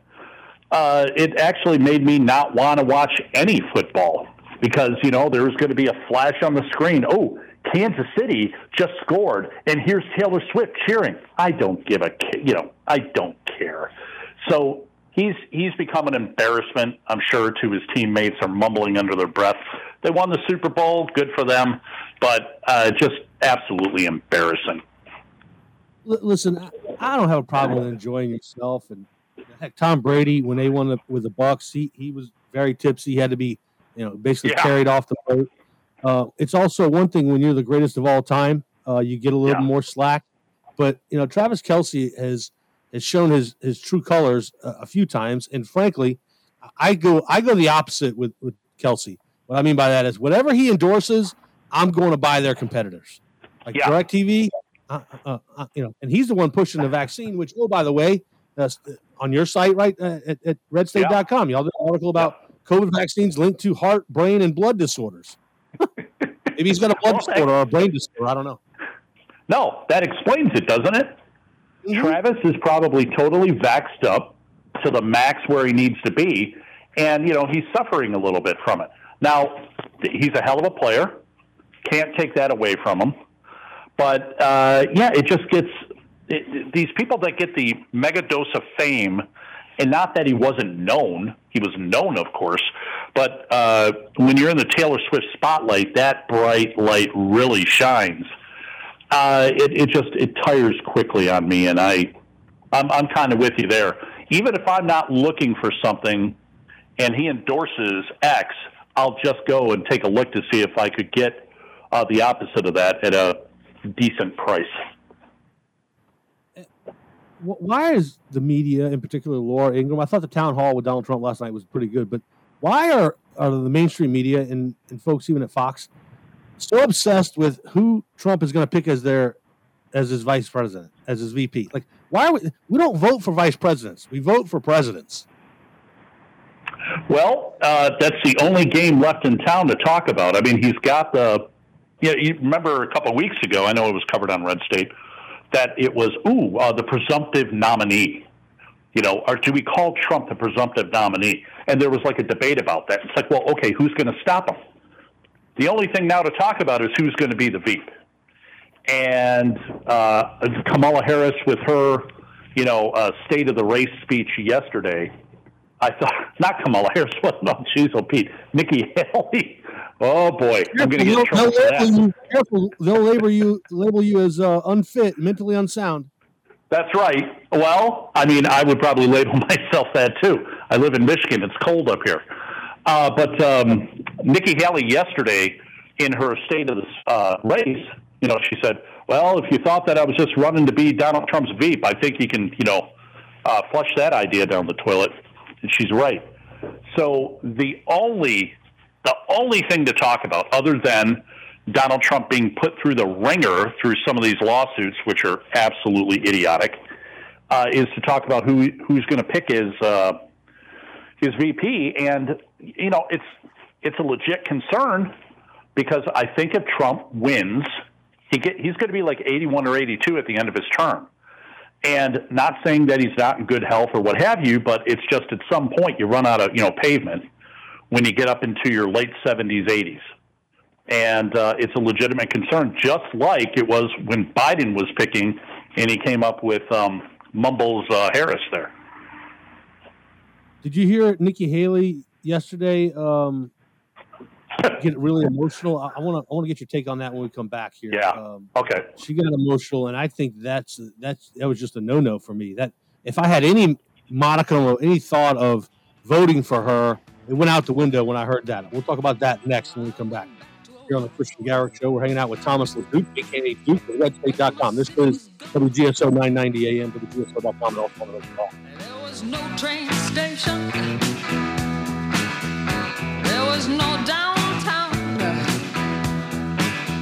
[SPEAKER 33] uh, it actually made me not want to watch any football because you know there was going to be a flash on the screen. Oh, Kansas City just scored, and here's Taylor Swift cheering. I don't give a you know I don't care. So he's he's become an embarrassment. I'm sure to his teammates are mumbling under their breath. They won the Super Bowl, good for them, but uh, just absolutely embarrassing.
[SPEAKER 7] Listen, I, I don't have a problem with enjoying yourself. And heck, Tom Brady, when they won the, with the Bucs, he he was very tipsy. He had to be, you know, basically
[SPEAKER 33] Yeah.
[SPEAKER 7] carried off the boat. Uh, it's also one thing when you're the greatest of all time, uh, you get a little more slack. But you know, Travis Kelce has has shown his his true colors a, a few times, and frankly, I go I go the opposite with with Kelce. What I mean by that is whatever he endorses, I'm going to buy their competitors, like DirecTV. Uh, uh, uh, you know, and he's the one pushing the vaccine. Which, oh, by the way, that's on your site, right uh, at, at redstate.com. Y'all did an article about COVID vaccines linked to heart, brain, and blood disorders. Maybe he's got a blood disorder or a brain disorder. I don't know.
[SPEAKER 33] No, that explains it, doesn't it? Travis is probably totally vaxxed up to the max where he needs to be, and you know he's suffering a little bit from it. Now, he's a hell of a player. Can't take that away from him. But uh, yeah, it just gets it, these people that get the mega dose of fame, and not that he wasn't known. He was known, of course, but uh, when you're in the Taylor Swift spotlight, that bright light really shines. Uh, it, it just it tires quickly on me, and I, I'm, I'm kind of with you there. Even if I'm not looking for something, and he endorses X, I'll just go and take a look to see if I could get uh, the opposite of that at a decent price.
[SPEAKER 7] Wh- Why is the media, in particular Laura Ingraham? I thought the town hall with Donald Trump last night was pretty good, but why are are the mainstream media and, and folks even at Fox so obsessed with who Trump is going to pick as their as his vice president, as his VP? Like, why are we? We don't vote for vice presidents. We vote for presidents.
[SPEAKER 33] Well, uh, that's the only game left in town to talk about. I mean, he's got the. Yeah, you remember a couple of weeks ago? I know it was covered on Red State that it was ooh uh, the presumptive nominee. You know, or do we call Trump the presumptive nominee? And there was like a debate about that. It's like, well, okay, who's going to stop him? The only thing now to talk about is who's going to be the VP. And uh, Kamala Harris with her, you know, uh, state of the race speech yesterday. I thought not Kamala Harris. What? No, jeez, oh Pete, Nikki Haley. Oh boy, I'm going to get in
[SPEAKER 7] They'll,
[SPEAKER 33] trouble for
[SPEAKER 7] they'll
[SPEAKER 33] that.
[SPEAKER 7] label you, careful, they'll label you label you as uh, unfit, mentally unsound.
[SPEAKER 33] That's right. Well, I mean, I would probably label myself that too. I live in Michigan; it's cold up here. Uh, but um, Nikki Haley yesterday, in her state of the uh, race, you know, she said, "Well, if you thought that I was just running to be Donald Trump's veep, I think you can, you know, uh, flush that idea down the toilet." And she's right. So the only the only thing to talk about, other than Donald Trump being put through the wringer through some of these lawsuits, which are absolutely idiotic, uh, is to talk about who who's going to pick his uh, his VP, and you know it's it's a legit concern because I think if Trump wins, he get he's going to be like 81 or 82 at the end of his term. And not saying that he's not in good health or what have you, but it's just at some point you run out of you know pavement when you get up into your late 70s, 80s and uh, it's a legitimate concern, just like it was when Biden was picking, and he came up with um, Mumbles uh, Harris there.
[SPEAKER 7] Did you hear Nikki Haley yesterday? Um, get really emotional. I want to I want to get your take on that when we come back here.
[SPEAKER 33] Yeah.
[SPEAKER 7] Um,
[SPEAKER 33] okay.
[SPEAKER 7] She got emotional, and I think that's that's that was just a no no for me. That if I had any modicum or any thought of voting for her, it went out the window when I heard that. We'll talk about that next when we come back here on the Kristian Garic Show. We're hanging out with Thomas LaDuke, aka Duke at redstate.com. This is WGSO 990 AM, WGSO.com, and also on the call.
[SPEAKER 35] There was no train station. There was no downtown.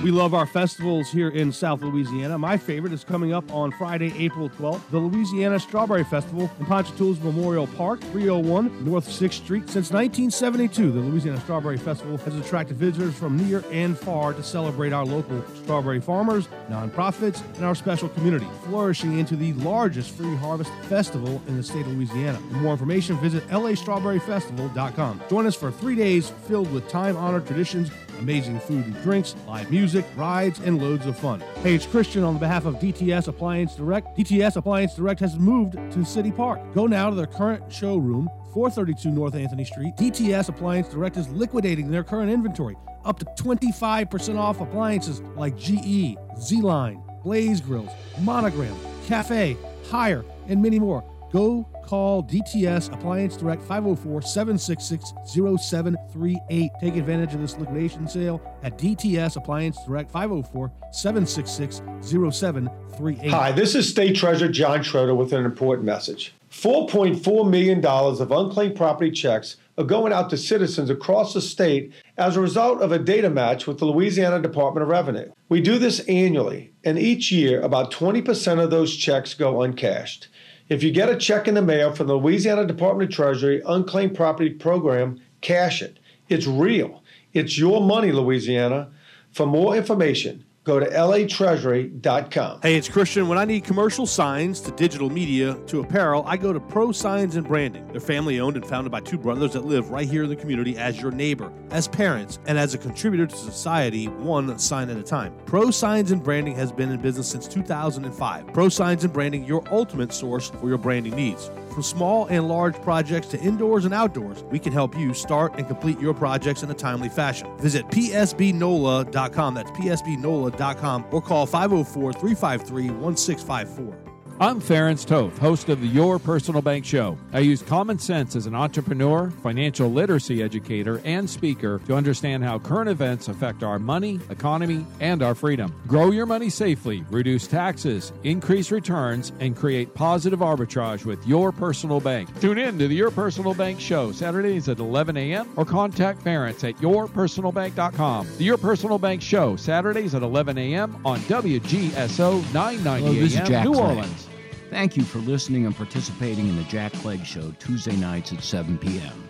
[SPEAKER 7] We love our festivals here in South Louisiana. My favorite is coming up on Friday, April 12th, the Louisiana Strawberry Festival in Ponchatoula's Memorial Park, 301 North 6th Street. Since 1972, the Louisiana Strawberry Festival has attracted visitors from near and far to celebrate our local strawberry farmers, nonprofits, and our special community, flourishing into the largest free harvest festival in the state of Louisiana. For more information, visit lastrawberryfestival.com. Join us for three days filled with time honored traditions amazing food and drinks, live music, rides, and loads of fun. Hey, it's Kristian on behalf of DTS Appliance Direct. DTS Appliance Direct has moved to City Park. Go now to their current showroom, 432 North Anthony Street. DTS Appliance Direct is liquidating their current inventory, up to 25% off appliances like GE, ZLINE, Blaze Grills, Monogram, Cafe, Haier, and many more. Go call DTS Appliance Direct 504 766 0738. Take advantage of this liquidation sale at DTS Appliance Direct 504 766 0738.
[SPEAKER 36] Hi, this is State Treasurer John Schroder with an important message. $4.4 million of unclaimed property checks are going out to citizens across the state as a result of a data match with the Louisiana Department of Revenue. We do this annually, and each year about 20% of those checks go uncashed. If you get a check in the mail from the Louisiana Department of Treasury Unclaimed Property Program, cash it. It's real. It's your money, Louisiana. For more information, go to latreasury.com.
[SPEAKER 7] Hey, it's Kristian. When I need commercial signs to digital media to apparel, I go to Pro Signs and Branding. They're family owned and founded by two brothers that live right here in the community as your neighbor, as parents, and as a contributor to society, one sign at a time. Pro Signs and Branding has been in business since 2005. Pro Signs and Branding, your ultimate source for your branding needs. From small and large projects to indoors and outdoors, we can help you start and complete your projects in a timely fashion. Visit psbnola.com. That's psbnola.com or call 504 353 1654.
[SPEAKER 13] I'm Ference Toth, host of the Your Personal Bank Show. I use common sense as an entrepreneur, financial literacy educator, and speaker to understand how current events affect our money, economy, and our freedom. Grow your money safely, reduce taxes, increase returns, and create positive arbitrage with Your Personal Bank. Tune in to the Your Personal Bank Show Saturdays at 11 a.m. or contact Ference at yourpersonalbank.com. The Your Personal Bank Show Saturdays at 11 a.m. on WGSO 990
[SPEAKER 37] Hello,
[SPEAKER 13] AM, New. Orleans.
[SPEAKER 37] Thank you for listening and participating in the Jack Clegg Show Tuesday nights at 7 p.m.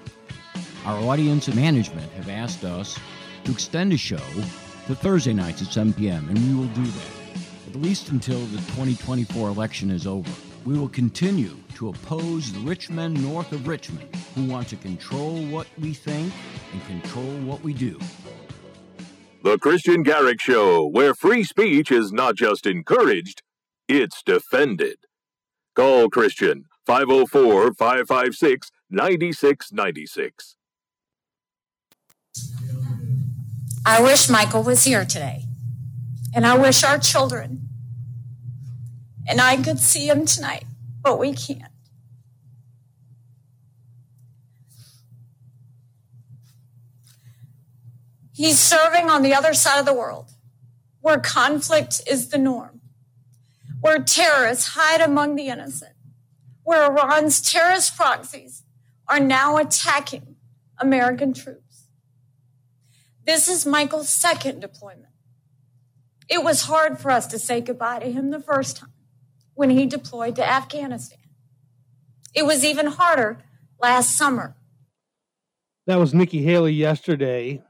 [SPEAKER 37] Our audience and management have asked us to extend the show to Thursday nights at 7 p.m., and we will do that, at least until the 2024 election is over. We will continue to oppose the rich men north of Richmond who want to control what we think and control what we do.
[SPEAKER 4] The Kristian Garic Show, where free speech is not just encouraged, it's defended. Call Kristian 504 556 9696.
[SPEAKER 38] I wish Michael was here today. And I wish our children and I could see him tonight, but we can't. He's serving on the other side of the world, where conflict is the norm, where terrorists hide among the innocent, where Iran's terrorist proxies are now attacking American troops. This is Michael's second deployment It was hard for us to say goodbye to him the first time when he deployed to Afghanistan. It was even harder last summer.
[SPEAKER 7] That was Nikki Haley yesterday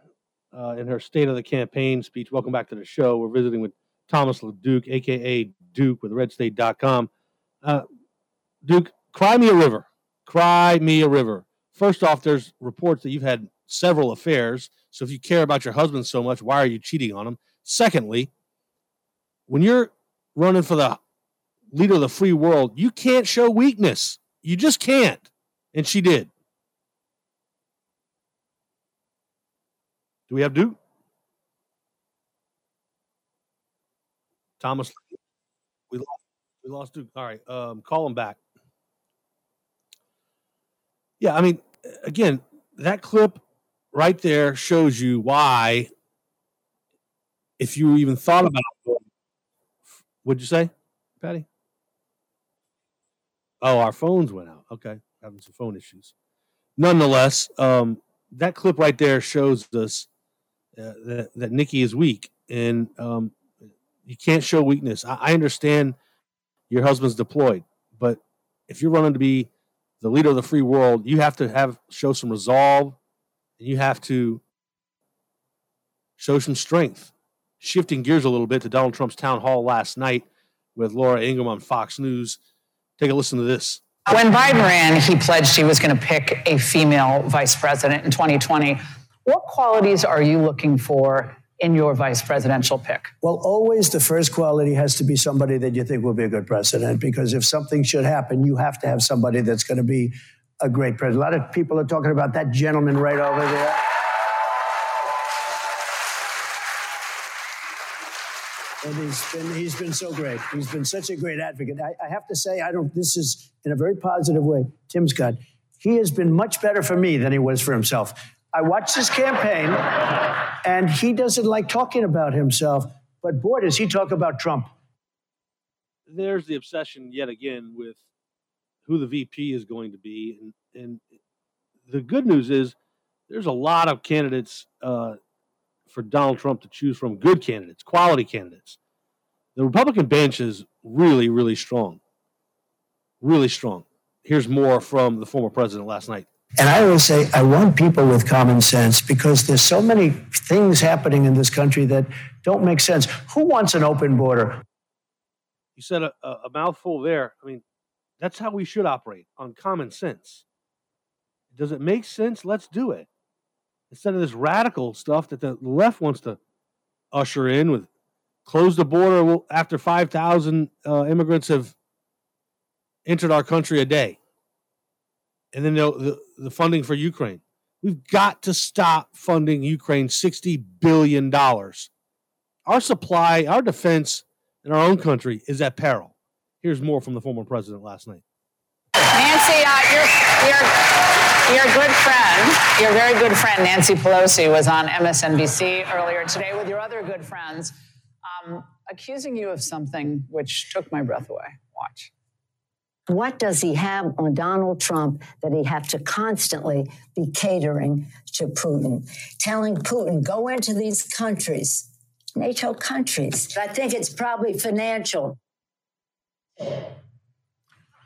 [SPEAKER 7] uh, in her State of the Campaign speech. Welcome back to the show. We're visiting with Thomas LaDuke, aka Duke, with RedState.com. Uh, Duke, cry me a river. Cry me a river. First off, there's reports that you've had several affairs. So if you care about your husband so much, why are you cheating on him? Secondly, when you're running for the leader of the free world, you can't show weakness. You just can't. And she did. Do we have Duke? Thomas, we lost Duke. All right, um, call him back. Yeah, I mean, again, that clip right there shows you why, if you even thought about it, what'd you say, Patty? Oh, our phones went out. Okay, having some phone issues. Nonetheless, um, that clip right there shows us uh, that, that Nikki is weak, and um, you can't show weakness. I, I understand your husband's deployed, but if you're running to be the leader of the free world, you have to have show some resolve, and you have to show some strength. Shifting gears a little bit to Donald Trump's town hall last night with Laura Ingraham on Fox News. Take a listen to this.
[SPEAKER 39] When Biden ran, he pledged he was going to pick a female vice president in 2020. What qualities are you looking for in your vice presidential pick?
[SPEAKER 40] Well, always the first quality has to be somebody that you think will be a good president, because if something should happen, you have to have somebody that's going to be a great president. A lot of people are talking about that gentleman right over there. And he's been he's been so great. He's been such a great advocate. I, I have to say, I don't. This is in a very positive way. Tim Scott. He has been much better for me than he was for himself. I watched his campaign, and he doesn't like talking about himself. But boy, does he talk about Trump.
[SPEAKER 7] There's the obsession yet again with who the VP is going to be, and and the good news is there's a lot of candidates uh, for Donald Trump to choose from. Good candidates, quality candidates. The Republican bench is really, really strong. Really strong. Here's more from the former president last night.
[SPEAKER 40] And I always say, I want people with common sense because there's so many things happening in this country that don't make sense. Who wants an open border?
[SPEAKER 7] You said a, a mouthful there. I mean, that's how we should operate on common sense. Does it make sense? Let's do it. Instead of this radical stuff that the left wants to usher in with close the border after 5,000 uh, immigrants have entered our country a day and then the, the funding for Ukraine. We've got to stop funding Ukraine $60 billion. Our supply, our defense in our own country is at peril. Here's more from the former president last night.
[SPEAKER 39] Nancy, uh, your, your, good friend, your very good friend Nancy Pelosi was on MSNBC earlier today with your other good friends, um, accusing you of something which took my breath away. Watch.
[SPEAKER 41] What does he have on Donald Trump that he have to constantly be catering to Putin, telling Putin, go into these countries, NATO countries? I think it's probably financial.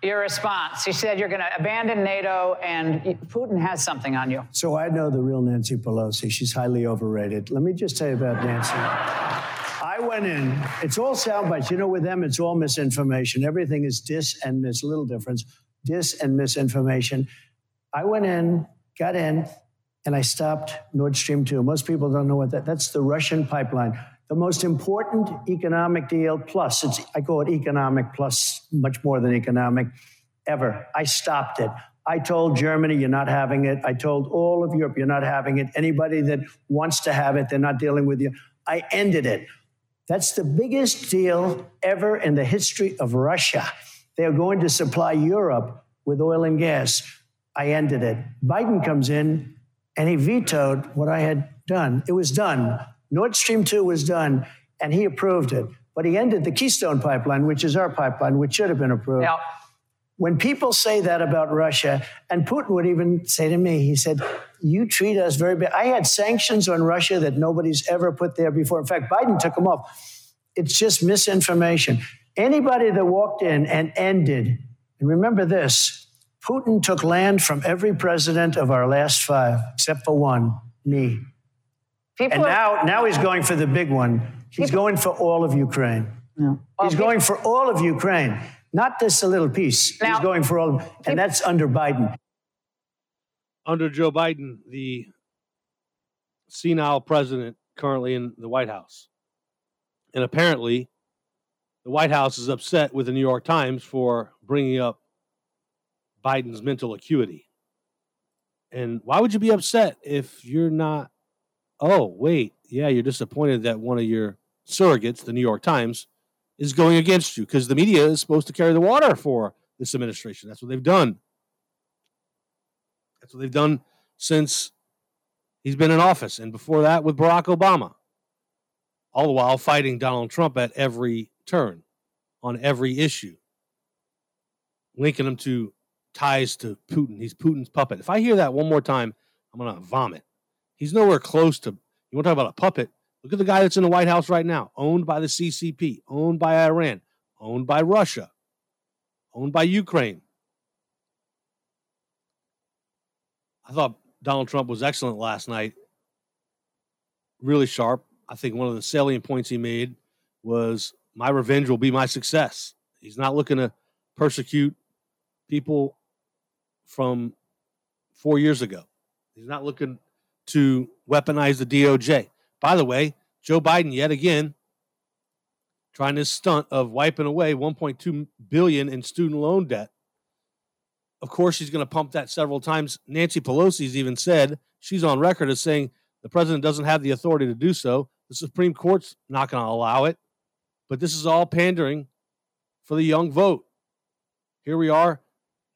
[SPEAKER 39] Your response. You said you're going to abandon NATO and Putin has something on you.
[SPEAKER 40] So I know the real Nancy Pelosi. She's highly overrated. Let me just tell you about Nancy. I went in. It's all sound bites. You know, with them, it's all misinformation. Everything is dis and mis. Little difference. Dis and misinformation. I went in, got in, and I stopped Nord Stream 2. Most people don't know what that. That's the Russian pipeline. The most important economic deal. Plus, it's I call it economic plus, much more than economic, ever. I stopped it. I told Germany, you're not having it. I told all of Europe, you're not having it. Anybody that wants to have it, they're not dealing with you. I ended it. That's the biggest deal ever in the history of Russia. They're going to supply Europe with oil and gas. I ended it. Biden comes in and he vetoed what I had done. It was done. Nord Stream 2 was done, and he approved it. But he ended the Keystone pipeline, which is our pipeline, which should have been approved. When people say that about Russia, and Putin would even say to me, he said, You treat us very bad. I had sanctions on Russia that nobody's ever put there before. In fact, Biden took them off. It's just misinformation. Anybody that walked in and ended, and remember this Putin took land from every president of our last five, except for one, me.
[SPEAKER 39] People
[SPEAKER 40] and now, now he's going for the big one. He's going for all of Ukraine. He's going for all of Ukraine, not just a little piece. he's going for all, and that's under Biden.
[SPEAKER 7] Under Joe Biden, the senile president currently in the White House. And apparently, the White House is upset with the New York Times for bringing up Biden's mental acuity. And why would you be upset if you're not? Oh, wait. Yeah, you're disappointed that one of your surrogates, the New York Times, is going against you because the media is supposed to carry the water for this administration. That's what they've done. That's what they've done since he's been in office, and before that with Barack Obama. All the while fighting Donald Trump at every turn, on every issue, linking him to ties to Putin. He's Putin's puppet. If I hear that one more time, I'm gonna vomit. He's nowhere close to. You want to talk about a puppet? Look at the guy that's in the White House right now, owned by the CCP, owned by Iran, owned by Russia, owned by Ukraine. I thought Donald Trump was excellent last night. Really sharp. I think one of the salient points he made was my revenge will be my success. He's not looking to persecute people from four years ago. He's not looking to weaponize the DOJ. By the way, Joe Biden yet again trying his stunt of wiping away 1.2 billion in student loan debt. Of course, she's going to pump that several times. Nancy Pelosi's even said she's on record as saying the president doesn't have the authority to do so. The Supreme Court's not going to allow it. But this is all pandering for the young vote. Here we are,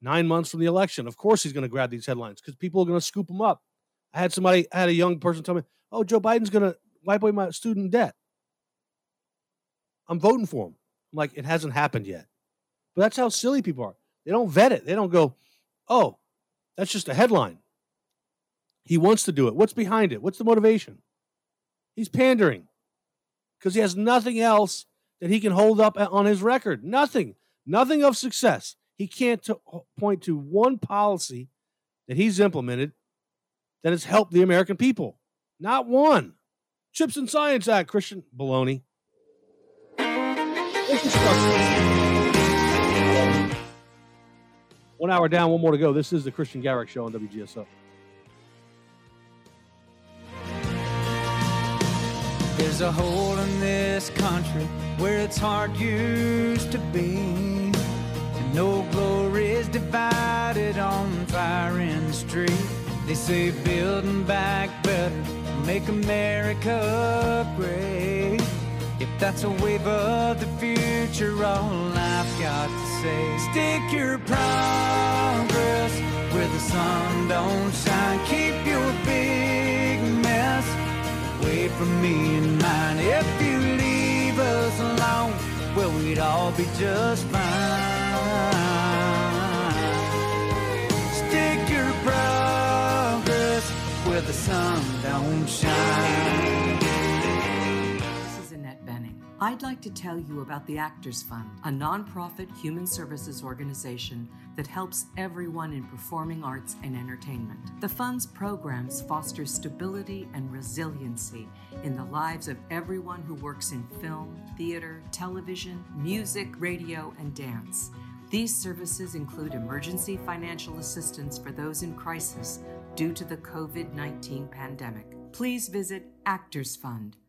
[SPEAKER 7] nine months from the election. Of course, he's going to grab these headlines because people are going to scoop them up. I had somebody, I had a young person tell me, "Oh, Joe Biden's going to wipe away my student debt." I'm voting for him. I'm like, it hasn't happened yet. But that's how silly people are. They don't vet it. They don't go, "Oh, that's just a headline." He wants to do it. What's behind it? What's the motivation? He's pandering because he has nothing else that he can hold up on his record. Nothing. Nothing of success. He can't to point to one policy that he's implemented that has helped the American people. Not one. Chips and Science Act, Christian baloney. One hour down, one more to go. This is the Kristian Garic Show on WGSO.
[SPEAKER 28] There's a hole in this country where it's hard used to be. And no glory is divided on fire in the street. They say building back better, make America great. If that's a wave of the future, all I've got to say, stick your progress where the sun don't shine. Keep your big mess away from me and mine. If you leave us alone, well, we'd all be just fine. Don't shine.
[SPEAKER 42] This is Annette Bening. I'd like to tell you about the Actors Fund, a nonprofit human services organization that helps everyone in performing arts and entertainment. The fund's programs foster stability and resiliency in the lives of everyone who works in film, theater, television, music, radio, and dance. These services include emergency financial assistance for those in crisis due to the COVID 19 pandemic. Please visit actorsfund.org.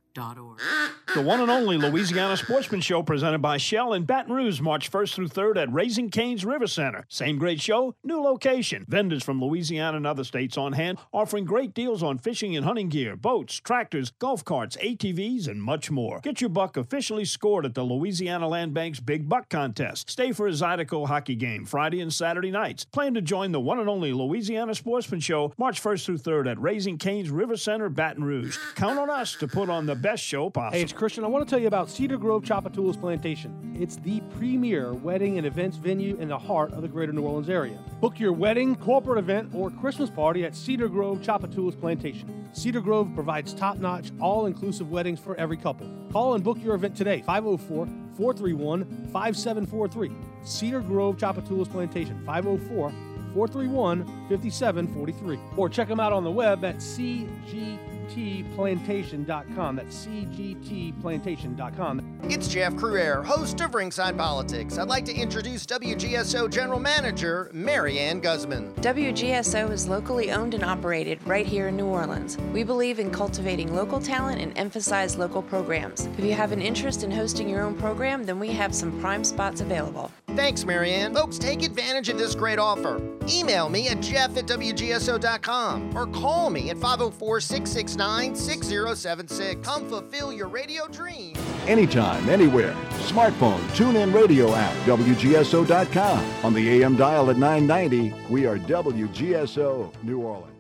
[SPEAKER 43] The one and only Louisiana Sportsman Show presented by Shell in Baton Rouge, March 1st through 3rd at Raising Cane's River Center. Same great show, new location. Vendors from Louisiana and other states on hand, offering great deals on fishing and hunting gear, boats, tractors, golf carts, ATVs, and much more. Get your buck officially scored at the Louisiana Land Bank's Big Buck Contest. Stay for a Zydeco hockey game Friday and Saturday nights. Plan to join the one and only Louisiana Sportsman Show March 1st through 3rd at Raising Cane's River Center, Baton Rouge. Count on us to put on the best show possible.
[SPEAKER 7] Hey, it's Kristian. I want to tell you about Cedar Grove Tchoupitoulas Plantation. It's the premier wedding and events venue in the heart of the greater New Orleans area. Book your wedding, corporate event, or Christmas party at Cedar Grove Tchoupitoulas Plantation. Cedar Grove provides top notch, all inclusive weddings for every couple. Call and book your event today, 504 431 5743. Cedar Grove Tchoupitoulas Plantation, 504 431 5743. Or check them out on the web at cgtplantation.com. That's cgtplantation.com.
[SPEAKER 31] It's Jeff Crouere, host of Ringside Politics. I'd like to introduce WGSO General Manager Marianne Guzman.
[SPEAKER 44] WGSO is locally owned and operated right here in New Orleans. We believe in cultivating local talent and emphasize local programs. If you have an interest in hosting your own program, then we have some prime spots available.
[SPEAKER 31] Thanks, Marianne. Folks, take advantage of this great offer. Email me at jeff at WGSO.com or call me at 504 669 6076. Come fulfill your radio dream.
[SPEAKER 45] Anytime, anywhere. Smartphone, tune in radio app, WGSO.com. On the AM dial at 990, we are WGSO, New Orleans.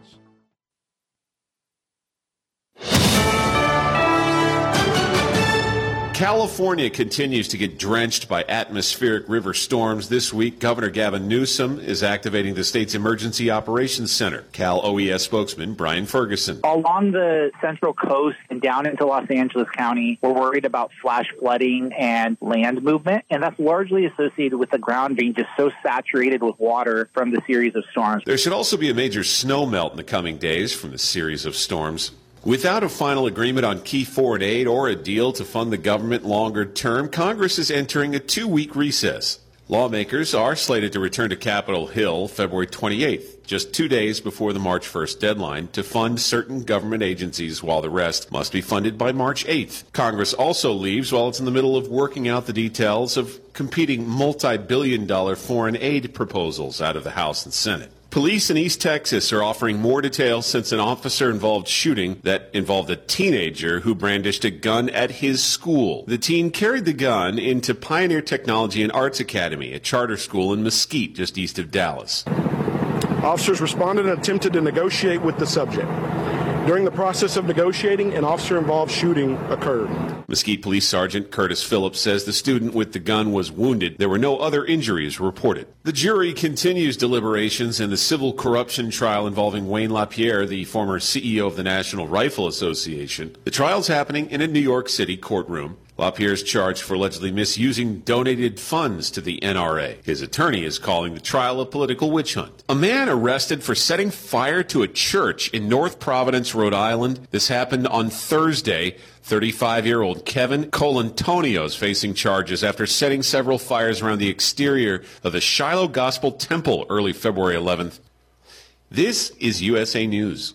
[SPEAKER 46] California continues to get drenched by atmospheric river storms. This week, Governor Gavin Newsom is activating the state's Emergency Operations Center. Cal OES spokesman Brian Ferguson.
[SPEAKER 47] Along the central coast and down into Los Angeles County, we're worried about flash flooding and land movement, and that's largely associated with the ground being just so saturated with water from the series of storms.
[SPEAKER 46] There should also be a major snow melt in the coming days from the series of storms. Without a final agreement on key foreign aid or a deal to fund the government longer term, Congress is entering a two week recess. Lawmakers are slated to return to Capitol Hill February 28th, just two days before the March 1st deadline, to fund certain government agencies while the rest must be funded by March 8th. Congress also leaves while it's in the middle of working out the details of competing multi billion dollar foreign aid proposals out of the House and Senate. Police in East Texas are offering more details since an officer involved shooting that involved a teenager who brandished a gun at his school. The teen carried the gun into Pioneer Technology and Arts Academy, a charter school in Mesquite, just east of Dallas.
[SPEAKER 48] Officers responded and attempted to negotiate with the subject. During the process of negotiating, an officer involved shooting occurred.
[SPEAKER 46] Mesquite Police Sergeant Curtis Phillips says the student with the gun was wounded. There were no other injuries reported. The jury continues deliberations in the civil corruption trial involving Wayne LaPierre, the former CEO of the National Rifle Association. The trial's happening in a New York City courtroom. LaPierre is charged for allegedly misusing donated funds to the NRA. His attorney is calling the trial a political witch hunt. A man arrested for setting fire to a church in North Providence, Rhode Island. This happened on Thursday. 35 year old Kevin Colantonio is facing charges after setting several fires around the exterior of the Shiloh Gospel Temple early February 11th. This is USA News.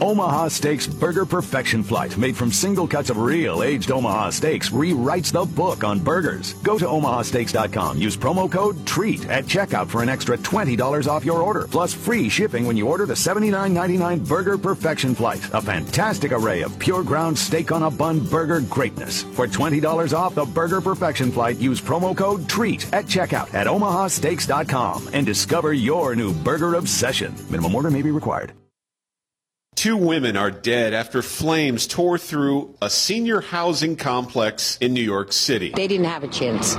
[SPEAKER 29] Omaha Steaks Burger Perfection Flight, made from single cuts of real aged Omaha steaks, rewrites the book on burgers. Go to omahasteaks.com. Use promo code TREAT at checkout for an extra $20 off your order, plus free shipping when you order the $79.99 Burger Perfection Flight. A fantastic array of pure ground steak on a bun burger greatness. For $20 off the Burger Perfection Flight, use promo code TREAT at checkout at omahasteaks.com and discover your new burger obsession. Minimum order may be required.
[SPEAKER 46] Two women are dead after flames tore through a senior housing complex in New York City.
[SPEAKER 49] They didn't have a chance.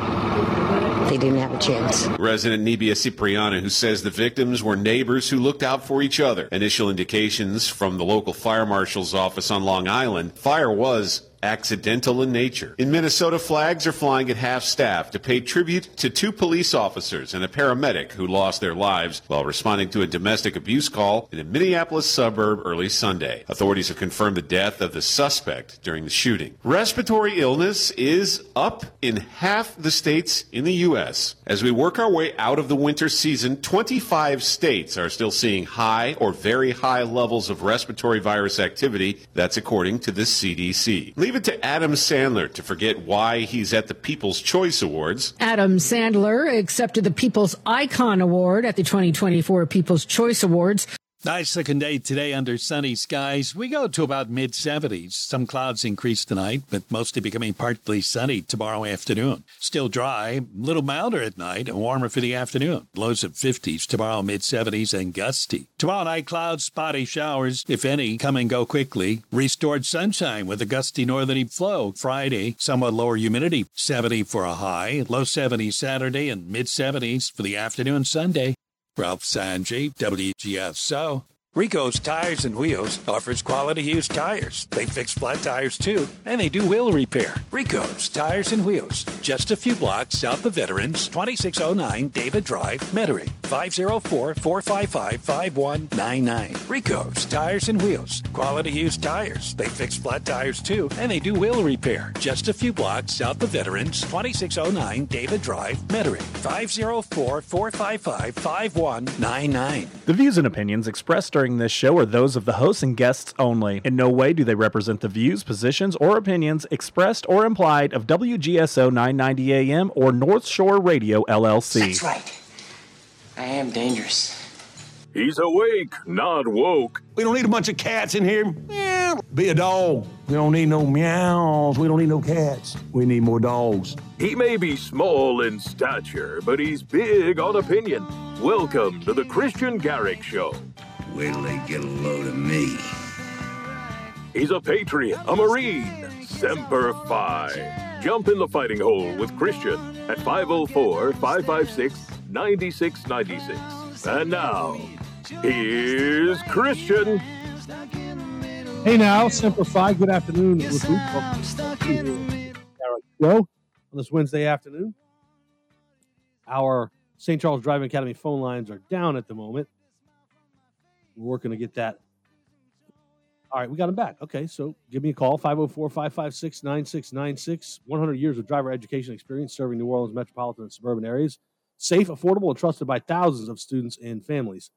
[SPEAKER 49] They didn't have a chance.
[SPEAKER 46] Resident Nebia Cipriana, who says the victims were neighbors who looked out for each other. Initial indications from the local fire marshal's office on Long Island fire was accidental in nature. In Minnesota, flags are flying at half staff to pay tribute to two police officers and a paramedic who lost their lives while responding to a domestic abuse call in a Minneapolis suburb early Sunday. Authorities have confirmed the death of the suspect during the shooting. Respiratory illness is up in half the states in the U.S. As we work our way out of the winter season, 25 states are still seeing high or very high levels of respiratory virus activity. That's according to the CDC. It to Adam Sandler to forget why he's at the People's Choice Awards.
[SPEAKER 50] Adam Sandler accepted the People's Icon Award at the 2024 People's Choice Awards.
[SPEAKER 51] Nice second day today under sunny skies. We go to about mid 70s. Some clouds increase tonight, but mostly becoming partly sunny tomorrow afternoon. Still dry, little milder at night and warmer for the afternoon. Lows of 50s tomorrow, mid 70s and gusty. Tomorrow night, clouds, spotty showers, if any, come and go quickly. Restored sunshine with a gusty northerly flow. Friday, somewhat lower humidity, 70 for a high, low 70s Saturday and mid 70s for the afternoon Sunday. Ralph Sanji, WGSO. Rico's Tires and Wheels offers quality used tires. They fix flat tires too, and they do wheel repair. Rico's Tires and Wheels, just a few blocks south of Veterans, 2609 David Drive, Metairie, 504-455-5199. Rico's Tires and Wheels, quality used tires. They fix flat tires too, and they do wheel repair. Just a few blocks south of Veterans, 2609 David Drive, Metairie, 504-455-5199.
[SPEAKER 17] The views and opinions expressed during this show are those of the hosts and guests only. In no way do they represent the views, positions, or opinions expressed or implied of WGSO 990 AM or North Shore Radio LLC.
[SPEAKER 52] That's right. I am dangerous.
[SPEAKER 4] He's awake, not woke.
[SPEAKER 10] We don't need a bunch of cats in here. Yeah, be a dog. We don't need no meows. We don't need no cats. We need more dogs.
[SPEAKER 4] He may be small in stature, but he's big on opinion. Welcome to the Kristian Garic Show.
[SPEAKER 53] Wait till they get a load of me.
[SPEAKER 4] He's a patriot, a Marine, Semper Fi. Jump in the fighting hole with Kristian at 504 556 9696. And now, here's Kristian.
[SPEAKER 7] Hey now, Semper Fi. Good afternoon, recruits. Welcome to Show on this Wednesday afternoon. Our St. Charles Driving Academy phone lines are down at the moment. We're working to get that. All right, we got them back. Okay, so give me a call 504 556 9696. 100 years of driver education experience serving New Orleans metropolitan and suburban areas. Safe, affordable, and trusted by thousands of students and families.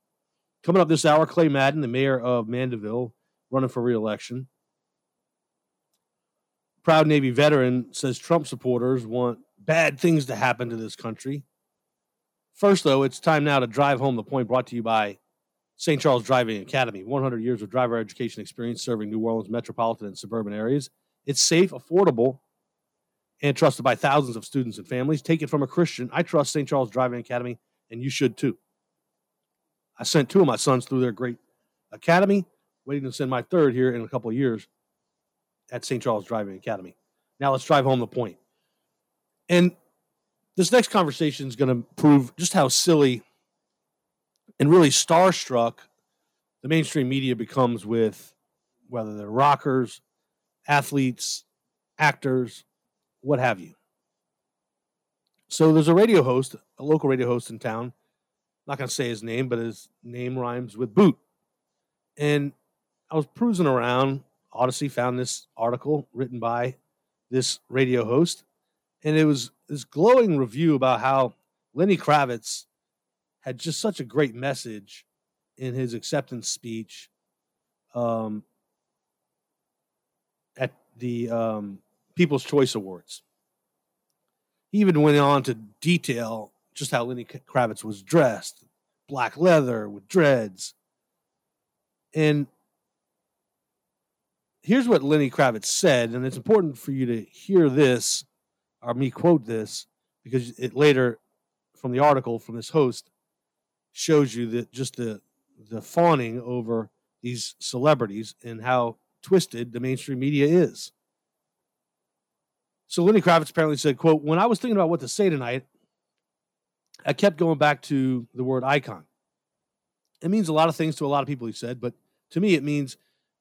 [SPEAKER 7] Coming up this hour, Clay Madden, the mayor of Mandeville, running for reelection. Proud Navy veteran says Trump supporters want bad things to happen to this country. First, though, it's time now to drive home the point brought to you by St. Charles Driving Academy. 100 years of driver education experience serving New Orleans metropolitan and suburban areas. It's safe, affordable, and trusted by thousands of students and families. Take it from a Christian. I trust St. Charles Driving Academy, and you should too. I sent two of my sons through their great academy, waiting to send my third here in a couple of years at St. Charles Driving Academy. Now let's drive home the point. And this next conversation is going to prove just how silly and really starstruck the mainstream media becomes with whether they're rockers, athletes, actors, what have you. So there's a radio host, a local radio host in town. I'm not going to say his name, but his name rhymes with boot. And I was cruising around. Odyssey found this article written by this radio host, and it was this glowing review about how Lenny Kravitz had just such a great message in his acceptance speech um, at the um, People's Choice Awards. He even went on to detail just how Lenny Kravitz was dressed black leather with dreads. And here's what Lenny Kravitz said, and it's important for you to hear this or me quote this because it later from the article from this host shows you that just the the fawning over these celebrities and how twisted the mainstream media is. So Lenny Kravitz apparently said, quote, when I was thinking about what to say tonight, I kept going back to the word icon. It means a lot of things to a lot of people, he said, but to me, it means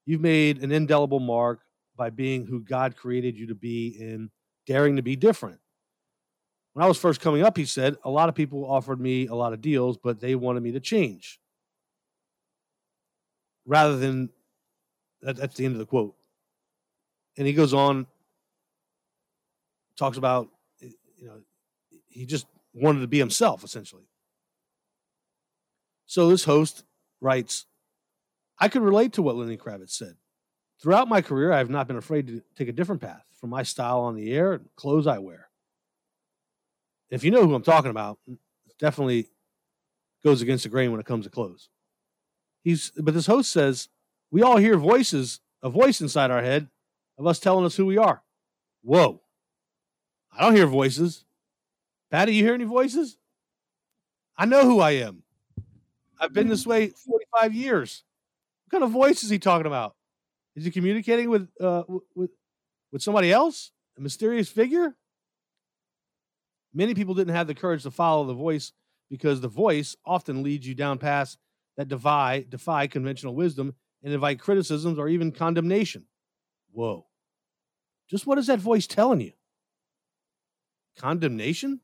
[SPEAKER 7] you've made an indelible mark by being who God created you to be and daring to be different. When I was first coming up, he said, a lot of people offered me a lot of deals, but they wanted me to change. Rather than, that, that's the end of the quote. And he goes on, talks about, eh, you know, he just wanted to be himself, essentially. So this host writes, I could relate to what Lenny Kravitz said. Throughout my career, I have not been afraid to take a different path from my style on the air and clothes I wear. If you know who I'm talking about, it definitely goes against the grain when it comes to clothes. He's but this host says we all hear voices, a voice inside our head of us telling us who we are. Whoa. I don't hear voices. Patty, you hear any voices? I know who I am. I've been this way 45 years. What kind of voice is he talking about? Is he communicating with uh, with with somebody else? A mysterious figure? Many people didn't have the courage to follow the voice because the voice often leads you down paths that defy defy conventional wisdom and invite criticisms or even condemnation. Whoa. Just what is that voice telling you? Condemnation?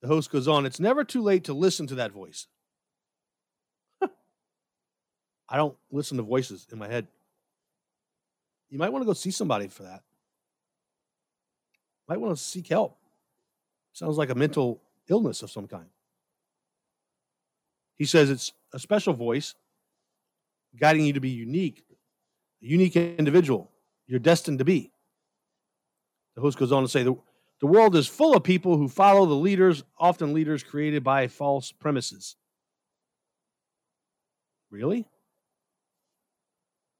[SPEAKER 7] The host goes on, it's never too late to listen to that voice. I don't listen to voices in my head. You might want to go see somebody for that. Might want to seek help. Sounds like a mental illness of some kind. He says it's a special voice guiding you to be unique, a unique individual you're destined to be. The host goes on to say the, the world is full of people who follow the leaders, often leaders created by false premises. Really?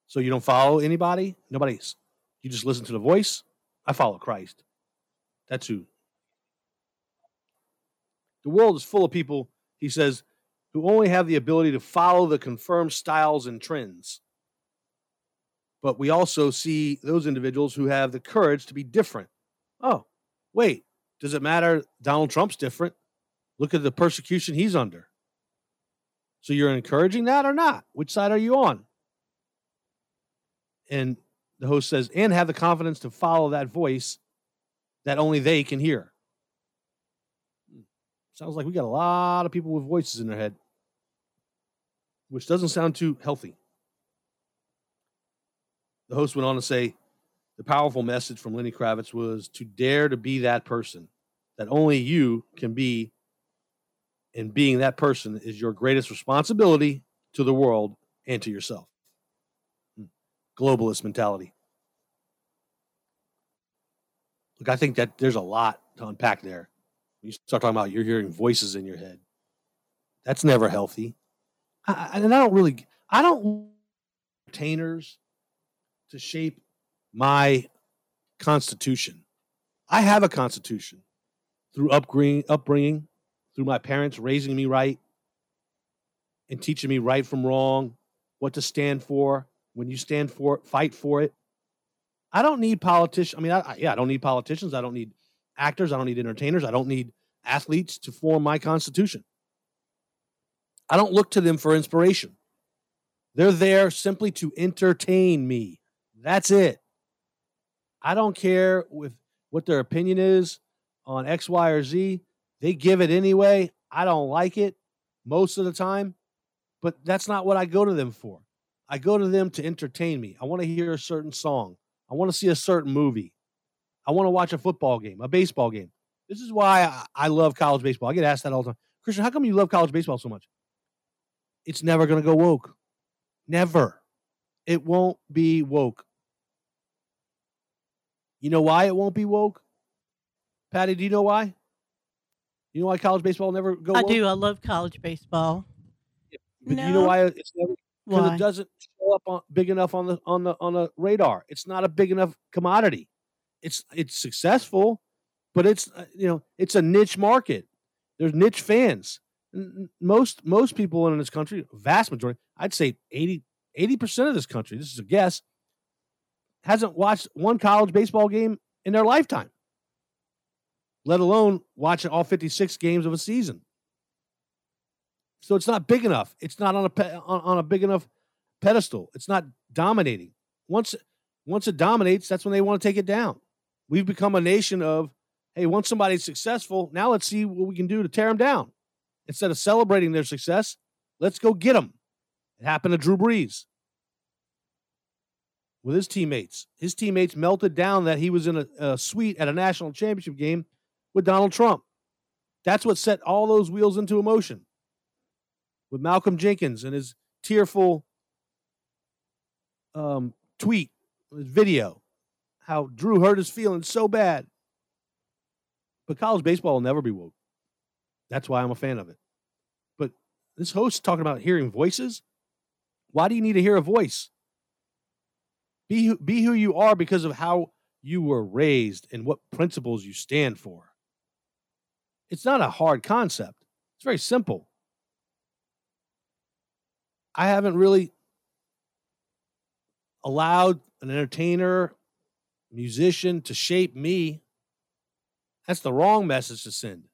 [SPEAKER 7] So you don't follow anybody? Nobody's. You just listen to the voice? I follow Christ. That's who. The world is full of people, he says, who only have the ability to follow the confirmed styles and trends. But we also see those individuals who have the courage to be different. Oh, wait, does it matter? Donald Trump's different. Look at the persecution he's under. So you're encouraging that or not? Which side are you on? And the host says, and have the confidence to follow that voice that only they can hear. Hmm. Sounds like we got a lot of people with voices in their head, which doesn't sound too healthy. The host went on to say the powerful message from Lenny Kravitz was to dare to be that person that only you can be. And being that person is your greatest responsibility to the world and to yourself. Hmm. Globalist mentality. Look, I think that there's a lot to unpack there. You start talking about you're hearing voices in your head. That's never healthy. I, and I don't really, I don't entertainers to shape my constitution. I have a constitution through upbringing, upbringing, through my parents raising me right and teaching me right from wrong, what to stand for. When you stand for it, fight for it. I don't need politicians. I mean, I, I, yeah, I don't need politicians. I don't need actors. I don't need entertainers. I don't need athletes to form my constitution. I don't look to them for inspiration. They're there simply to entertain me. That's it. I don't care with what their opinion is on X, Y, or Z. They give it anyway. I don't like it most of the time, but that's not what I go to them for. I go to them to entertain me. I want to hear a certain song. I want to see a certain movie. I want to watch a football game, a baseball game. This is why I, love college baseball. I get asked that all the time. Kristian, how come you love college baseball so much? It's never going to go woke. Never. It won't be woke. You know why it won't be woke? Patty, do you know why? You know why college baseball never go
[SPEAKER 54] I
[SPEAKER 7] woke?
[SPEAKER 54] do. I love college baseball.
[SPEAKER 7] But
[SPEAKER 54] no.
[SPEAKER 7] you know why it's never because it doesn't show up on, big enough on the on the on the radar. It's not a big enough commodity. It's it's successful, but it's uh, you know it's a niche market. There's niche fans. N- n- Most most people in this country, vast majority, I'd say 80 percent of this country. This is a guess. Hasn't watched one college baseball game in their lifetime, let alone watching all 56 games of a season. So it's not big enough. It's not on a pe- on, on a big enough pedestal. It's not dominating. Once once it dominates, that's when they want to take it down. We've become a nation of, hey, once somebody's successful, now let's see what we can do to tear them down. Instead of celebrating their success, let's go get them. It happened to Drew Brees with his teammates. His teammates melted down that he was in a, a suite at a national championship game with Donald Trump. That's what set all those wheels into motion. With Malcolm Jenkins and his tearful um, tweet, his video, how Drew hurt his feelings so bad. But college baseball will never be woke. That's why I'm a fan of it. But this host talking about hearing voices. Why do you need to hear a voice? Be who, be who you are because of how you were raised and what principles you stand for. It's not a hard concept. It's very simple. I haven't really allowed an entertainer, musician to shape me. That's the wrong message to send.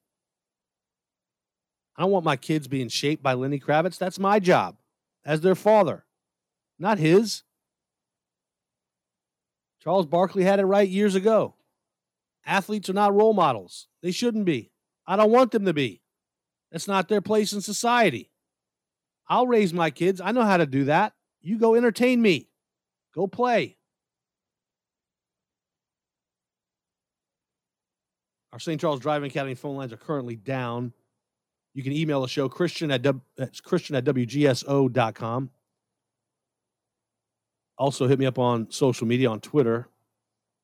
[SPEAKER 7] I don't want my kids being shaped by Lenny Kravitz. That's my job as their father, not his. Charles Barkley had it right years ago. Athletes are not role models. They shouldn't be. I don't want them to be. That's not their place in society. I'll raise my kids. I know how to do that. You go entertain me. Go play. Our St. Charles Driving Academy phone lines are currently down. You can email the show, Kristian at, w, Kristian at WGSO.com. Also, hit me up on social media on Twitter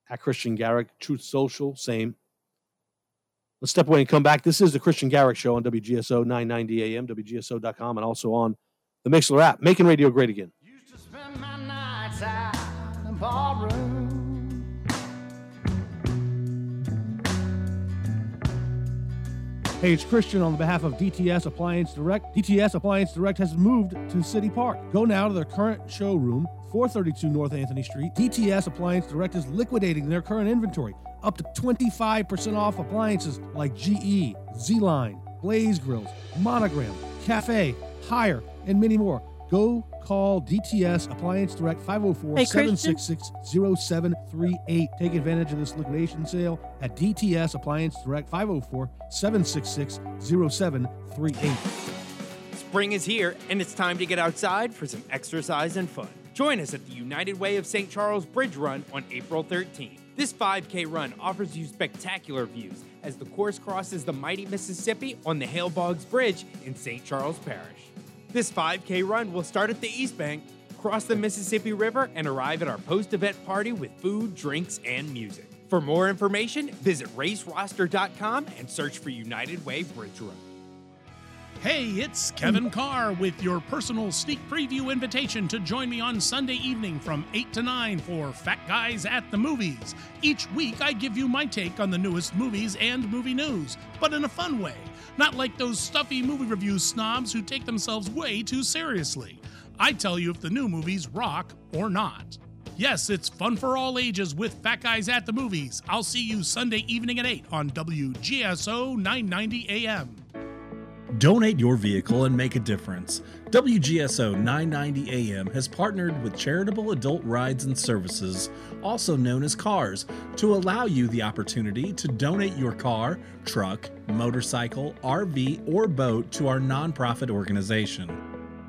[SPEAKER 7] at Kristian Garic, Truth Social, same. Let's step away and come back. This is the Kristian Garic Show on WGSO 990 AM, WGSO.com, and also on the Mixlr app, making radio great again. Hey, it's Kristian on behalf of DTS Appliance Direct. DTS Appliance Direct has moved to City Park. Go now to their current showroom, 432 North Anthony Street. DTS Appliance Direct is liquidating their current inventory, up to 25% off appliances like GE, ZLINE, Blaze Grills, Monogram, Cafe, Haier, and many more. Go call DTS Appliance Direct 504 766 0738. Take advantage of this liquidation sale at DTS Appliance Direct 504 766 0738.
[SPEAKER 22] Spring is here, and it's time to get outside for some exercise and fun. Join us at the United Way of St. Charles Bridge Run on April 13th. This 5K run offers you spectacular views as the course crosses the mighty Mississippi on the Hale Boggs Bridge in St. Charles Parish. This 5K run will start at the East Bank, cross the Mississippi River, and arrive at our post event party with food, drinks, and music. For more information, visit raceroster.com and search for United Way Bridge Run.
[SPEAKER 30] Hey, it's Kevin Carr with your personal sneak preview invitation to join me on Sunday evening from 8 to 9 for Fat Guys at the Movies. Each week, I give you my take on the newest movies and movie news, but in a fun way, not like those stuffy movie review snobs who take themselves way too seriously. I tell you if the new movies rock or not. Yes, it's fun for all ages with Fat Guys at the Movies. I'll see you Sunday evening at 8 on WGSO 990 AM.
[SPEAKER 17] Donate your vehicle and make a difference. WGSO 990 AM has partnered with Charitable Adult Rides and Services, also known as CARS, to allow you the opportunity to donate your car, truck, motorcycle, RV, or boat to our nonprofit organization.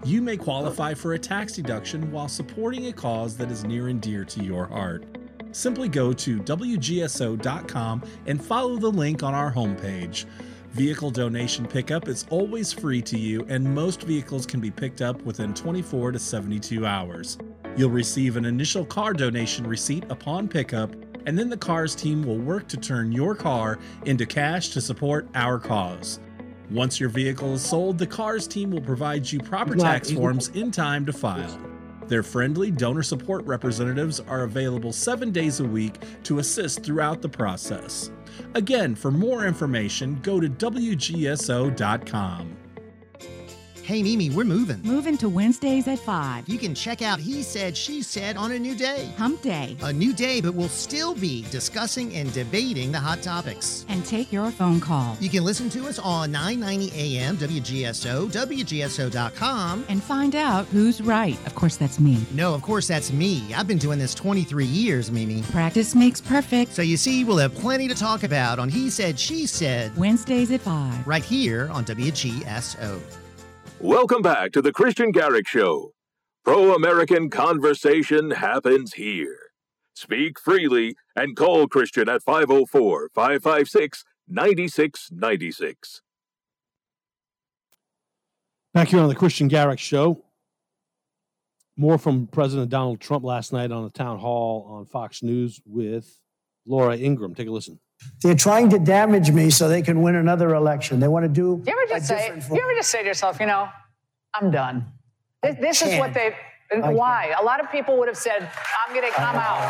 [SPEAKER 17] You may qualify for a tax deduction while supporting a cause that is near and dear to your heart. Simply go to WGSO.com and follow the link on our homepage. Vehicle donation pickup is always free to you, and most vehicles can be picked up within 24 to 72 hours. You'll receive an initial car donation receipt upon pickup, and then the CARS team will work to turn your car into cash to support our cause. Once your vehicle is sold, the CARS team will provide you proper tax forms in time to file. Their friendly donor support representatives are available seven days a week to assist throughout the process. Again, for more information, go to WGSO.com.
[SPEAKER 31] Hey, Mimi, we're moving.
[SPEAKER 55] Moving to Wednesdays at 5.
[SPEAKER 31] You can check out He Said, She Said on a new day.
[SPEAKER 55] Hump Day.
[SPEAKER 31] A new day, but we'll still be discussing and debating the hot topics.
[SPEAKER 55] And take your phone call.
[SPEAKER 31] You can listen to us on 990 AM WGSO, WGSO.com.
[SPEAKER 55] And find out who's right. Of course, that's me.
[SPEAKER 31] No, of course, that's me. I've been doing this 23 years, Mimi.
[SPEAKER 55] Practice makes perfect.
[SPEAKER 31] So you see, we'll have plenty to talk about on He Said, She Said.
[SPEAKER 55] Wednesdays at 5.
[SPEAKER 31] Right here on WGSO.
[SPEAKER 4] Welcome back to the Kristian Garic Show. Pro American conversation happens here. Speak freely and call Kristian at 504 556 9696.
[SPEAKER 7] Back here on the Kristian Garic Show. More from President Donald Trump last night on the town hall on Fox News with Laura Ingraham. Take a listen.
[SPEAKER 56] They're trying to damage me so they can win another election. They want to do.
[SPEAKER 57] Do you ever just
[SPEAKER 56] a
[SPEAKER 57] say?
[SPEAKER 56] different
[SPEAKER 57] You ever just say to yourself, you know, I'm done. This, this is what they.
[SPEAKER 56] I
[SPEAKER 57] Why? A lot of people would have said, I'm going to come out.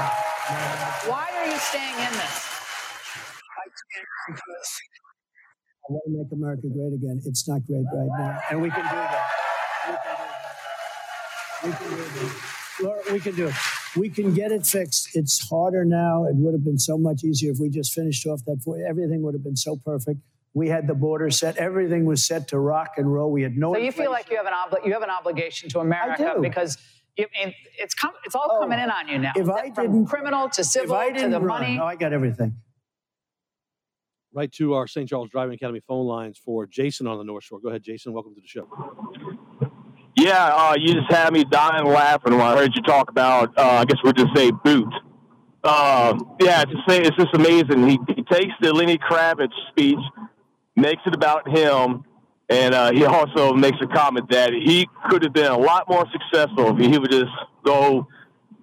[SPEAKER 57] Why are you staying in this?
[SPEAKER 56] I want to make America great again. It's not great right now, and we can do that. we can do that. We can do that. Laura, we can do it. We can get it fixed. It's harder now. It would have been so much easier if we just finished off that. Four. Everything would have been so perfect. We had the border set. Everything was set to rock and roll. We had no.
[SPEAKER 57] So you feel like you have an obli- you have an obligation to America because you, it's com- it's all coming oh, in on you now.
[SPEAKER 56] if I
[SPEAKER 57] From
[SPEAKER 56] didn't-
[SPEAKER 57] criminal to
[SPEAKER 56] If
[SPEAKER 57] civil
[SPEAKER 56] I
[SPEAKER 57] to
[SPEAKER 56] didn't
[SPEAKER 57] the
[SPEAKER 56] run,
[SPEAKER 57] money.
[SPEAKER 56] no, I got everything.
[SPEAKER 7] Right to our St. Charles Driving Academy phone lines for Jason on the North Shore. Go ahead, Jason. Welcome to the show.
[SPEAKER 58] Yeah, uh, you just had me dying laughing when I heard you talk about. Uh, I guess we'll just say boot. Uh, yeah, it's just, it's just amazing. He, he takes the Lenny Kravitz speech, makes it about him, and uh, he also makes a comment that he could have been a lot more successful if he would just go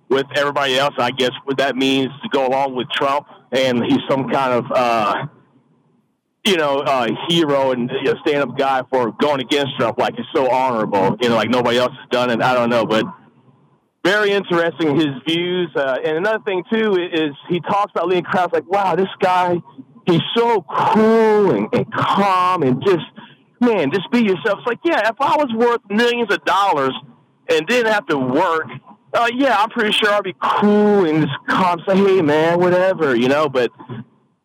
[SPEAKER 58] with everybody else. I guess what that means to go along with Trump, and he's some kind of. Uh, you know, uh, hero and you know, stand up guy for going against Trump. Like it's so honorable, you know, like nobody else has done it. I don't know, but very interesting his views. Uh, and another thing too is he talks about Lenny Kravitz. Like, wow, this guy, he's so cool and, and calm and just man, just be yourself. It's like, yeah, if I was worth millions of dollars and didn't have to work. Uh, yeah, I'm pretty sure I'd be cool and just calm, say, hey, man, whatever, you know. But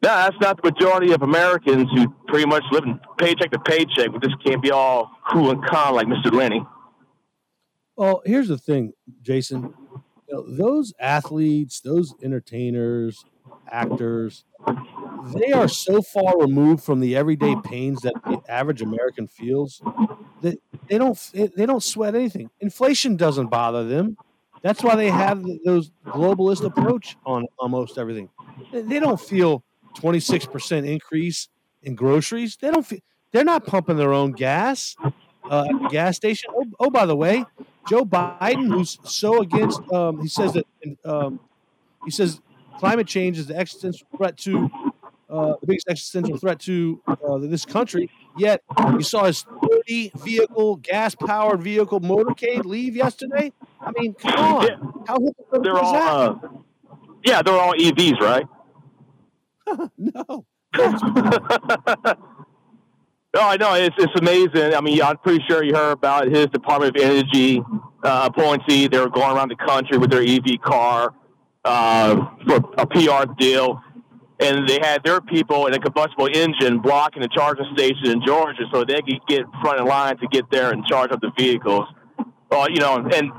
[SPEAKER 58] no, that's not the majority of Americans who pretty much live paycheck to paycheck. We just can't be all cool and calm like Mr. Lenny.
[SPEAKER 7] Well, here's the thing, Jason. You know, those athletes, those entertainers, actors, they are so far removed from the everyday pains that the average American feels that they don't they don't sweat anything. Inflation doesn't bother them. That's why they have those globalist approach on almost everything. They don't feel 26% increase in groceries. They don't feel they're not pumping their own gas uh, at the gas station. Oh, oh, by the way, Joe Biden, who's so against, um, he says that um, he says climate change is the existential threat to uh, the biggest existential threat to uh, this country. Yet you saw his 30 vehicle, gas powered vehicle motorcade leave yesterday. I mean, come on, how hypocritical
[SPEAKER 58] They're
[SPEAKER 7] is
[SPEAKER 58] all,
[SPEAKER 7] that?
[SPEAKER 58] uh, yeah, they're all EVs, right?
[SPEAKER 7] no.
[SPEAKER 58] No, I know it's it's amazing. I mean, I'm pretty sure you heard about his Department of Energy uh, appointee. They were going around the country with their EV car uh, for a PR deal, and they had their people in a combustible engine blocking the charging station in Georgia, so they could get front in line to get there and charge up the vehicles. Uh, you know, and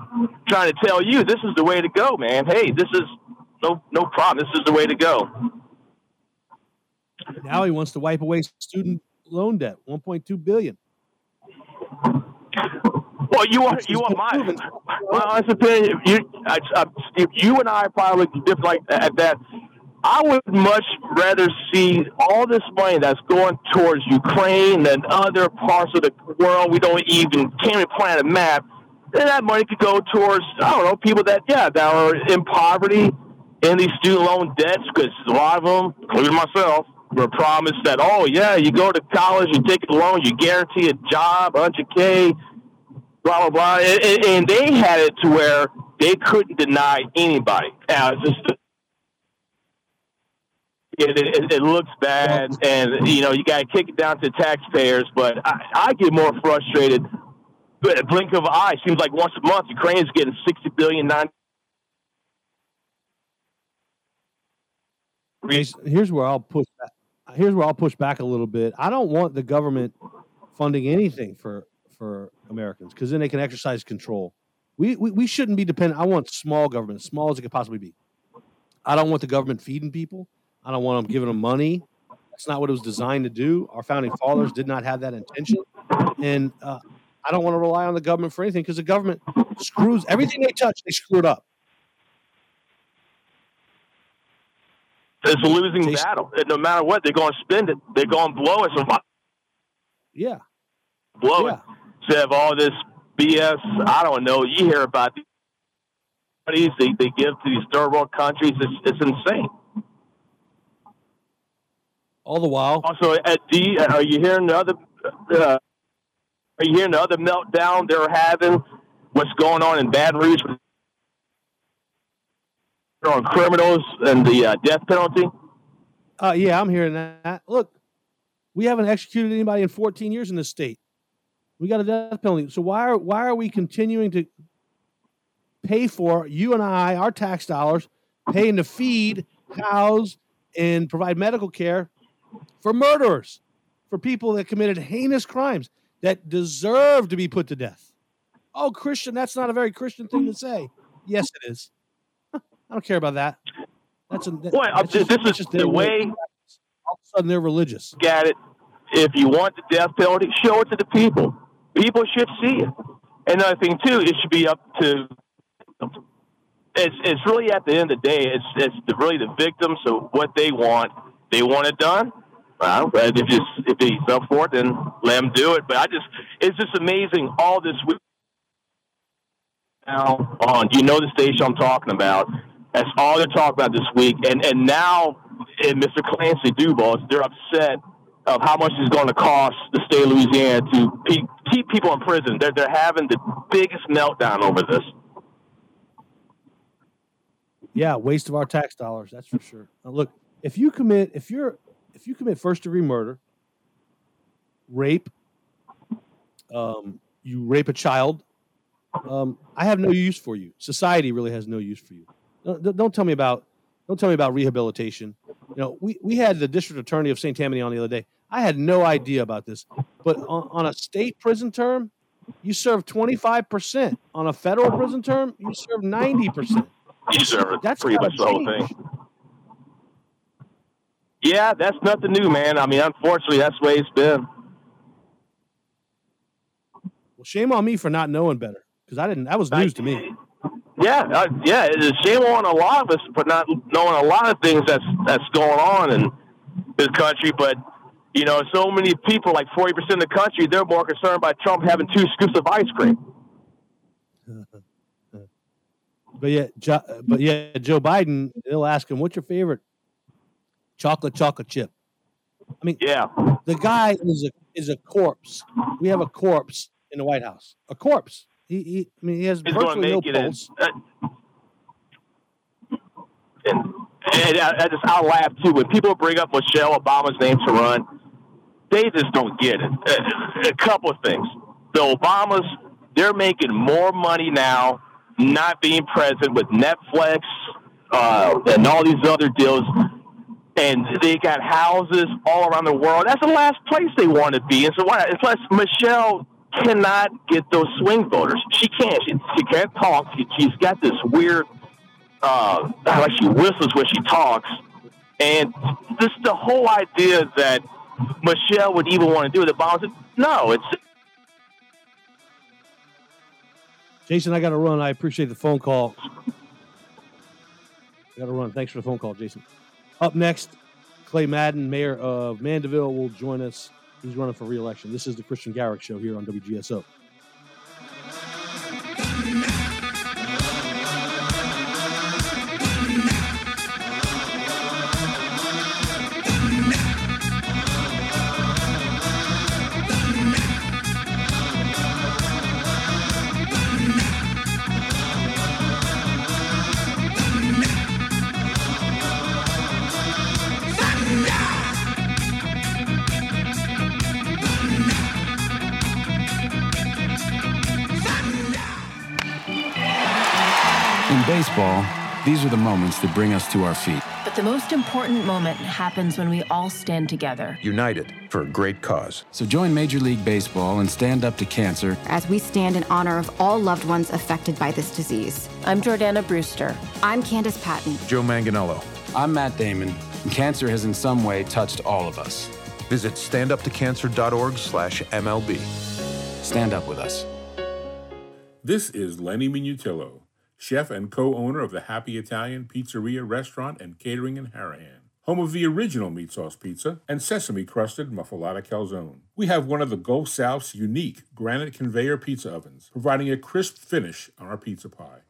[SPEAKER 58] trying to tell you this is the way to go, man. Hey, this is no no problem. This is the way to go.
[SPEAKER 7] Now he wants to wipe away student loan debt, 1.2 billion.
[SPEAKER 58] Well, you want you want my well, honest opinion. You, I, I, if you and I probably different like at that. I would much rather see all this money that's going towards Ukraine and other parts of the world we don't even can't even plan a map. Then that money could go towards I don't know people that yeah that are in poverty in these student loan debts because a lot of them, including myself, were promised that oh yeah you go to college you take a loan you guarantee a job 100k blah blah blah, and, and- they had it to where they couldn't deny anybody. It's just it, it, it looks bad, and you know you got to kick it down to taxpayers. But I, I get more frustrated But a blink of an eye, seems like once a month, Ukraine's getting 60 billion, 90
[SPEAKER 7] Here's where I'll push. Back. Here's where I'll push back a little bit. I don't want the government funding anything for for Americans because then they can exercise control. We, we we shouldn't be dependent. I want small government, as small as it could possibly be. I don't want the government feeding people. I don't want them giving them money. That's not what it was designed to do. Our founding fathers did not have that intention, and uh, I don't want to rely on the government for anything because the government screws everything they touch. They screw it up.
[SPEAKER 58] It's a losing battle. And no matter what, they're going to spend it. They're going to blow it. So
[SPEAKER 7] Yeah.
[SPEAKER 58] blow it. Instead have all this BS, I don't know. You hear about these they, they give to these third world countries. It's, it's insane.
[SPEAKER 7] All the while.
[SPEAKER 58] Also, at D, are you hearing the other? Uh, are you hearing the other meltdown they're having? What's going on in Baton Rouge on criminals and the uh, death penalty?
[SPEAKER 7] Uh, yeah, I'm hearing that. Look, we haven't executed anybody in 14 years in this state. We got a death penalty. So why are why are we continuing to pay for you and I, our tax dollars, paying to feed, house, and provide medical care for murderers, for people that committed heinous crimes that deserve to be put to death? Oh, Kristian, that's not a very Christian thing to say. Yes, it is. I don't care about that. That's a that,
[SPEAKER 58] Boy,
[SPEAKER 7] that's
[SPEAKER 58] this
[SPEAKER 7] just-
[SPEAKER 58] is
[SPEAKER 7] just
[SPEAKER 58] the
[SPEAKER 7] their
[SPEAKER 58] way.
[SPEAKER 7] All of a sudden, they're religious.
[SPEAKER 58] Got it. If you want the death penalty, show it to the people. People should see it. Another thing too, it should be up to. It's it's really at the end of the day, it's it's the, really the victims of what they want. They want it done. Well, if it's, if he's up for it, then let him do it. But I just, it's just amazing all this week now on. You know the station I'm talking about. That's all they're talking about this week. And and now, in Mr. Clancy DuBos, they're upset of how much it's going to cost the state of Louisiana to pe- keep people in prison. They're they're having the biggest meltdown over this.
[SPEAKER 7] Yeah, waste of our tax dollars. That's for sure. Now, look, if you commit, if you're, if you commit first degree murder, rape, um, you rape a child, um, I have no use for you. Society really has no use for you. Don't, don't- tell me about, don't tell me about rehabilitation. You know, we, we had the district attorney of St. Tammany on the other day. I had no idea about this, but on, on a state prison term, you serve 25%. On a federal prison term, you serve 90%.
[SPEAKER 58] You serve it
[SPEAKER 7] That's
[SPEAKER 58] pretty much the whole thing. Yeah, that's nothing new, man. I mean, unfortunately, that's the way it's been.
[SPEAKER 7] Well, shame on me for not knowing better because I didn't. That was news to me.
[SPEAKER 58] Yeah, uh, yeah. It's a shame on a lot of us for not knowing a lot of things that's that's going on in this country. But you know, so many people, like forty percent of the country, they're more concerned by Trump having two scoops of ice cream.
[SPEAKER 7] But yeah, jo, but yeah, Joe Biden. They'll ask him, "What's your favorite chocolate chocolate chip?" I mean,
[SPEAKER 58] yeah,
[SPEAKER 7] the guy is a is a corpse. We have a corpse in the White House. A corpse. He, he I mean, he has virtually no
[SPEAKER 58] make it in.
[SPEAKER 7] pulse.
[SPEAKER 58] Uh, and and I, I just I laugh too when people bring up Michelle Obama's name to run. They just don't get it. A, a couple of things. The Obamas they're making more money now not being present with Netflix uh, and all these other deals. And they got houses all around the world. That's the last place they want to be. And so, why? And plus, Michelle cannot get those swing voters. She can't. She, she can't talk. She, she's got this weird, uh, like she whistles when she talks. And this the whole idea that Michelle would even want to do it. The Obama said, no, it's
[SPEAKER 7] Jason, I got to run. I appreciate the phone call. I got to run. Thanks for the phone call, Jason. Up next, Clay Madden, mayor of Mandeville, will join us. He's running for re-election. This is the Kristian Garic Show here on WGSO.
[SPEAKER 59] Baseball, these are the moments that bring us to our feet.
[SPEAKER 60] But the most important moment happens when we all stand together.
[SPEAKER 59] United for a great cause. So join Major League Baseball and stand up to cancer.
[SPEAKER 61] As we stand in honor of all loved ones affected by this disease.
[SPEAKER 60] I'm Jordana Brewster.
[SPEAKER 61] I'm Candice Patton.
[SPEAKER 59] Joe Manganiello. I'm Matt Damon, and cancer has in some way touched all of us.
[SPEAKER 23] Visit standuptocancer.org slash MLB.
[SPEAKER 59] Stand up with us.
[SPEAKER 20] This is Lenny Minutillo, chef and co-owner of the Happy Italian Pizzeria Restaurant and Catering in Harahan, home of the original meat sauce pizza and sesame-crusted muffalata calzone. We have one of the Gulf South's unique granite conveyor pizza ovens, providing a crisp finish on our pizza pie.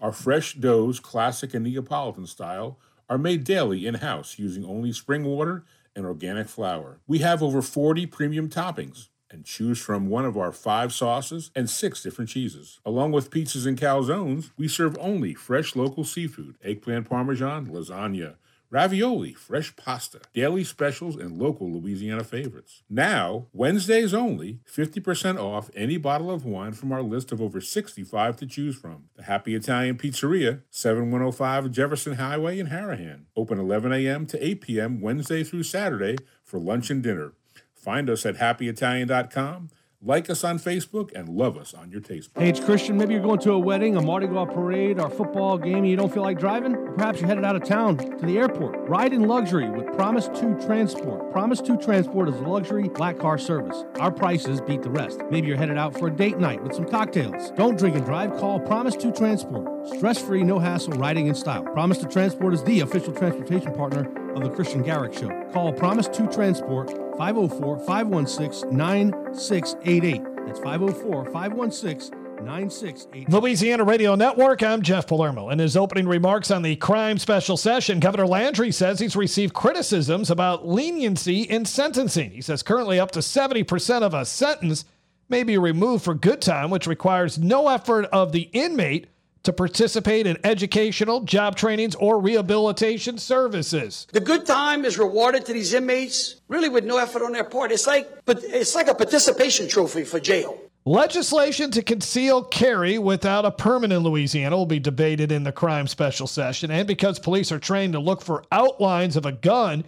[SPEAKER 20] Our fresh doughs, classic and Neapolitan style, are made daily in-house using only spring water and organic flour. We have over 40 premium toppings and choose from one of our five sauces and six different cheeses. Along with pizzas and calzones, we serve only fresh local seafood, eggplant parmesan, lasagna, ravioli, fresh pasta, daily specials, and local Louisiana favorites. Now, Wednesdays only, 50% off any bottle of wine from our list of over 65 to choose from. The Happy Italian Pizzeria, 7105 Jefferson Highway in Harahan. Open 11 a.m. to 8 p.m. Wednesday through Saturday for lunch and dinner. Find us at happyitalian.com. Like us on Facebook and love us on your taste.
[SPEAKER 7] Hey, it's Kristian. Maybe you're going to a wedding, a Mardi Gras parade, or a football game, and you don't feel like driving? Perhaps you're headed out of town to the airport. Ride in luxury with Promise 2 Transport. Promise 2 Transport is a luxury black car service. Our prices beat the rest. Maybe you're headed out for a date night with some cocktails. Don't drink and drive. Call Promise 2 Transport. Stress free, no hassle, riding in style. Promise 2 Transport is the official transportation partner of the Kristian Garic Show. Call Promise 2 Transport 504 516 9688. That's 504 516 9688.
[SPEAKER 23] Louisiana Radio Network, I'm Jeff Palermo. In his opening remarks on the crime special session, Governor Landry says he's received criticisms about leniency in sentencing. He says currently up to 70% of a sentence may be removed for good time, which requires no effort of the inmate to participate in educational, job trainings, or rehabilitation services.
[SPEAKER 24] The good time is rewarded to these inmates, really with no effort on their part. It's like, but it's like a participation trophy for jail.
[SPEAKER 23] Legislation to conceal carry without a permit in Louisiana will be debated in the crime special session. And because police are trained to look for outlines of a gun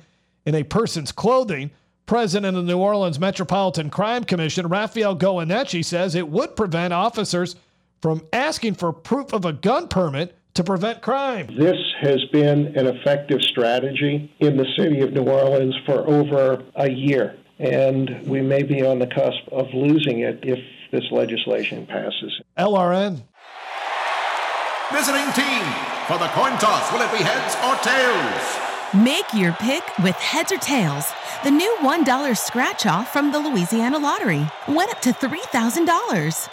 [SPEAKER 23] in a person's clothing, President of the New Orleans Metropolitan Crime Commission, Rafael Goyeneche, says it would prevent officers from asking for proof of a gun permit to prevent crime.
[SPEAKER 62] This has been an effective strategy in the city of New Orleans for over a year, and we may be on the cusp of losing it if this legislation passes.
[SPEAKER 23] LRN.
[SPEAKER 26] Visiting team for the coin toss. Will it be heads or tails?
[SPEAKER 63] Make your pick with Heads or Tails, the new $1 scratch off from the Louisiana Lottery. Win up to $3,000.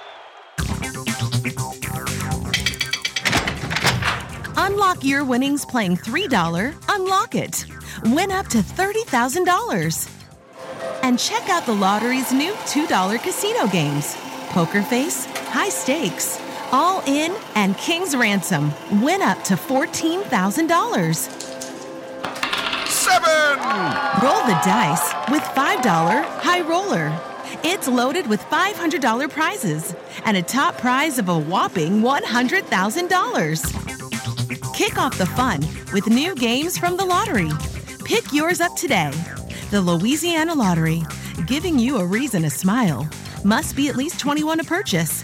[SPEAKER 63] Unlock your winnings playing $3 Unlock It. Win up to $30,000. And check out the lottery's new $2 casino games Poker Face, High Stakes, All In, and King's Ransom. Win up to $14,000.
[SPEAKER 26] Seven!
[SPEAKER 63] Roll the dice with $5 High Roller. It's loaded with $500 prizes and a top prize of a whopping $100,000. Kick off the fun with new games from the lottery. Pick yours up today. The Louisiana Lottery, giving you a reason to smile. Must be at least 21 to purchase.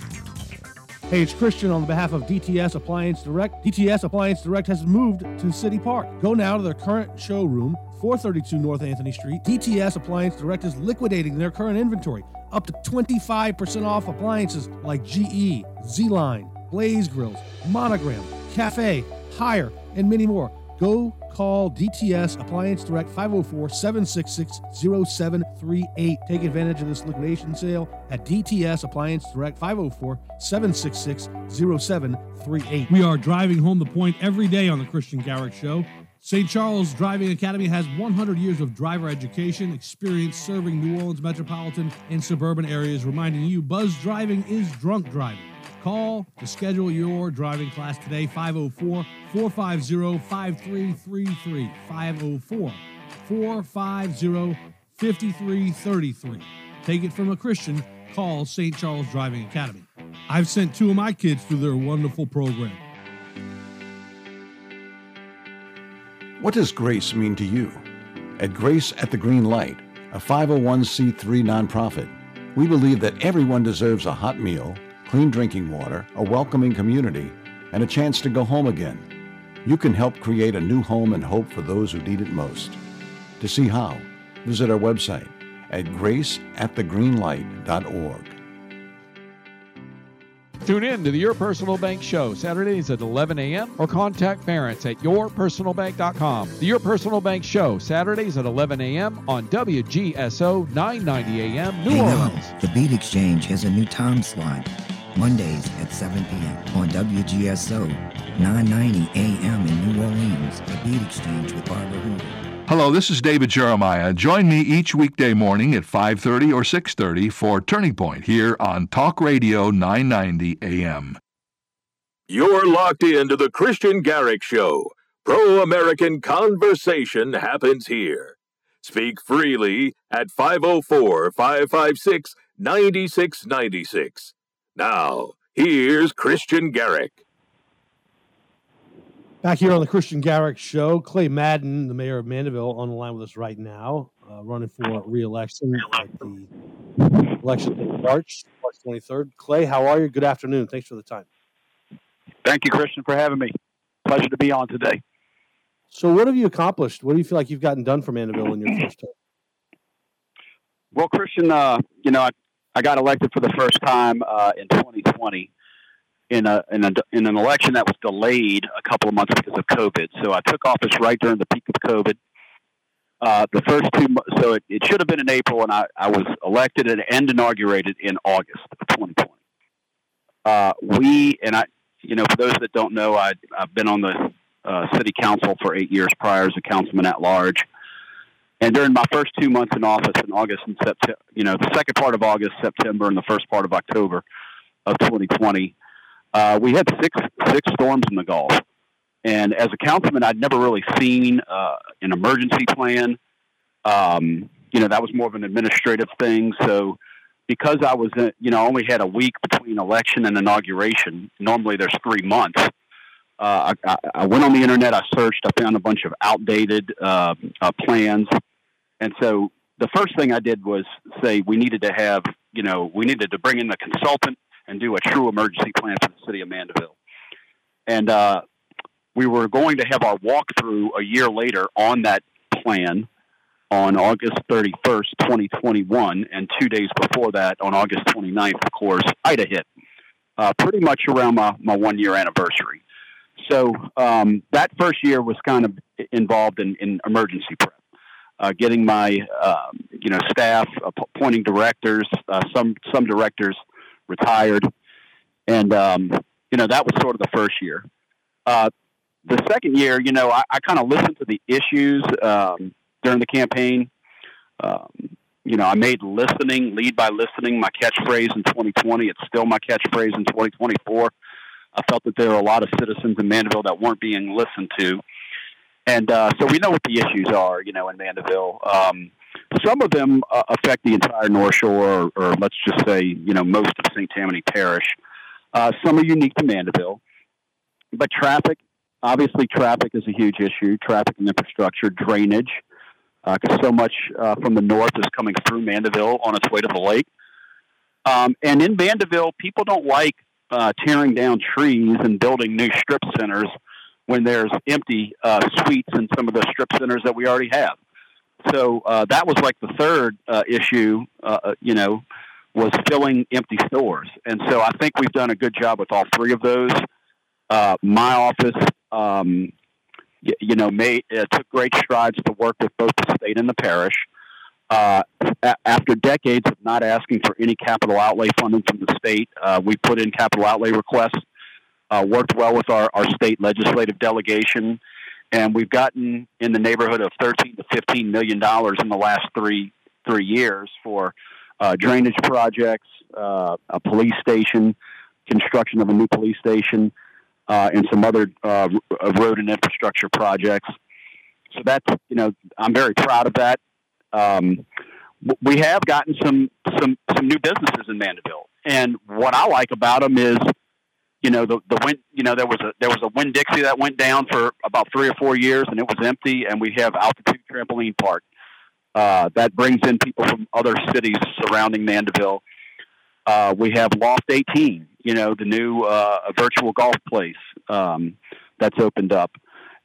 [SPEAKER 7] Hey, it's Kristian on behalf of DTS Appliance Direct. DTS Appliance Direct has moved to City Park. Go now to their current showroom, 432 North Anthony Street. DTS Appliance Direct is liquidating their current inventory, up to 25% off appliances like GE, ZLINE, Blaze Grills, Monogram, Cafe, Haier, and many more. Go call DTS Appliance Direct 504 766 0738. Take advantage of this liquidation sale at DTS Appliance Direct 504 766 0738. We are driving home the point every day on the Kristian Garic Show. St. Charles Driving Academy has 100 years of driver education experience serving New Orleans metropolitan and suburban areas, reminding you buzz driving is drunk driving. Call to schedule your driving class today, 504 450 5333. 504 450 5333. Take it from a Christian, call St. Charles Driving Academy. I've sent two of my kids through their wonderful program.
[SPEAKER 64] What does grace mean to you? At Grace at the Green Light, a 501c3 nonprofit, we believe that everyone deserves a hot meal, clean drinking water, a welcoming community, and a chance to go home again. You can help create a new home and hope for those who need it most. To see how, visit our website at graceatthegreenlight.org.
[SPEAKER 65] Tune in to the Your Personal Bank Show Saturdays at 11 a.m. or contact parents at yourpersonalbank.com. The Your Personal Bank Show Saturdays at 11 a.m. on WGSO 990 a.m. New
[SPEAKER 66] hey,
[SPEAKER 65] Orleans.
[SPEAKER 66] No, the Beat Exchange has a new time slot. Mondays at 7 p.m. on WGSO 990 a.m. in New Orleans. The Beat Exchange with Barbara Hoover.
[SPEAKER 67] Hello, this is David Jeremiah. Join me each weekday morning at 5:30 or 6:30 for Turning Point here on Talk Radio 990 AM.
[SPEAKER 4] You're locked into the Kristian Garic Show. Pro-American conversation happens here. Speak freely at 504-556-9696. Now, here's Kristian Garic.
[SPEAKER 7] Back here on the Kristian Garic Show, Clay Madden, the mayor of Mandeville, on the line with us right now, uh, running for re-election at the election in March, March 23rd. Clay, how are you? Good afternoon. Thanks for the time.
[SPEAKER 68] Thank you, Kristian, for having me. Pleasure to be on today.
[SPEAKER 7] So, what have you accomplished? What do you feel like you've gotten done for Mandeville in your first term?
[SPEAKER 68] Well, Kristian, uh, you know, I, I got elected for the first time uh, in 2020 in a, in a in an election that was delayed a couple of months because of COVID. So I took office right during the peak of COVID. Uh, the first two, so it, it should have been in April, and I, I was elected and, and inaugurated in August of 2020. Uh, we and I, you know, for those that don't know, I, I've been on the uh, city council for eight years prior as a councilman at large. And during my first two months in office in August and September, you know, the second part of August, September, and the first part of October of 2020, uh, we had six six storms in the Gulf. And as a councilman, I'd never really seen uh, an emergency plan. Um, you know, that was more of an administrative thing. So because I was, uh, you know, only had a week between election and inauguration. Normally, there's three months. Uh, I, I, went on the internet. I searched. I found a bunch of outdated uh, uh, plans, and so the first thing I did was say we needed to have, you know, we needed to bring in the consultant and do a true emergency plan for the city of Mandeville. And uh, we were going to have our walkthrough a year later on that plan on August 31st, 2021. And two days before that, on August 29th, of course, Ida hit, uh, pretty much around my, my one year anniversary. So um, that first year was kind of involved in, in emergency prep. Uh, getting my um, you know staff, appointing directors. Uh, some some directors retired, and um, you know that was sort of the first year. Uh, the second year, you know, I, I kind of listened to the issues um, during the campaign. Um, you know, I made listening, lead by listening, my catchphrase in 2020. It's still my catchphrase in 2024. I felt that there were a lot of citizens in Mandeville that weren't being listened to. And uh, so we know what the issues are, you know, in Mandeville. Um, some of them uh, affect the entire North Shore, or, or, let's just say, you know, most of St. Tammany Parish. Uh, some are unique to Mandeville. But traffic, obviously, traffic is a huge issue. Traffic and infrastructure, drainage, because so much uh, from the north is coming through Mandeville on its way to the lake. Um, and in Mandeville, people don't like uh, tearing down trees and building new strip centers when there's empty uh, suites in some of the strip centers that we already have. So uh, that was like the third uh, issue, uh, you know, was filling empty stores. And so I think we've done a good job with all three of those. Uh, my office, um, you, you know, made, uh, took great strides to work with both the state and the parish. Uh, a- after decades of not asking for any capital outlay funding from the state, uh, we put in capital outlay requests, uh, worked well with our, our state legislative delegation, and we've gotten in the neighborhood of 13 to 15 million dollars in the last three three years for uh, drainage projects, uh, a police station, construction of a new police station, uh, and some other uh, road and infrastructure projects. So that's you know I'm very proud of that. Um, we have gotten some some some new businesses in Mandeville, and what I like about them is you know the the wind you know there was a there was a Winn Dixie that went down for about three or four years and it was empty and we have altitude trampoline park uh, that brings in people from other cities surrounding Mandeville. Uh, we have Loft 18, you know, the new uh, virtual golf place um, that's opened up.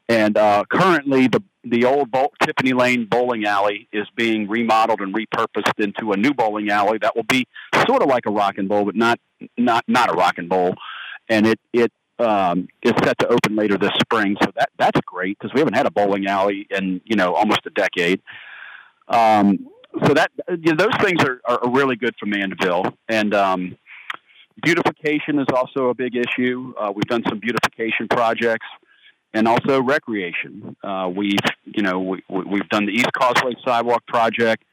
[SPEAKER 68] And uh, currently, the the old Bo- Tiffany Lane bowling alley is being remodeled and repurposed into a new bowling alley that will be sort of like a rock and bowl, but not not not a rock and bowl. And it it um, is set to open later this spring, so that that's great because we haven't had a bowling alley in you know almost a decade. Um, so that you know, those things are, are really good for Mandeville, and um, beautification is also a big issue. Uh, we've done some beautification projects and also recreation. Uh, we've, you know, we, we've done the East Causeway Sidewalk project.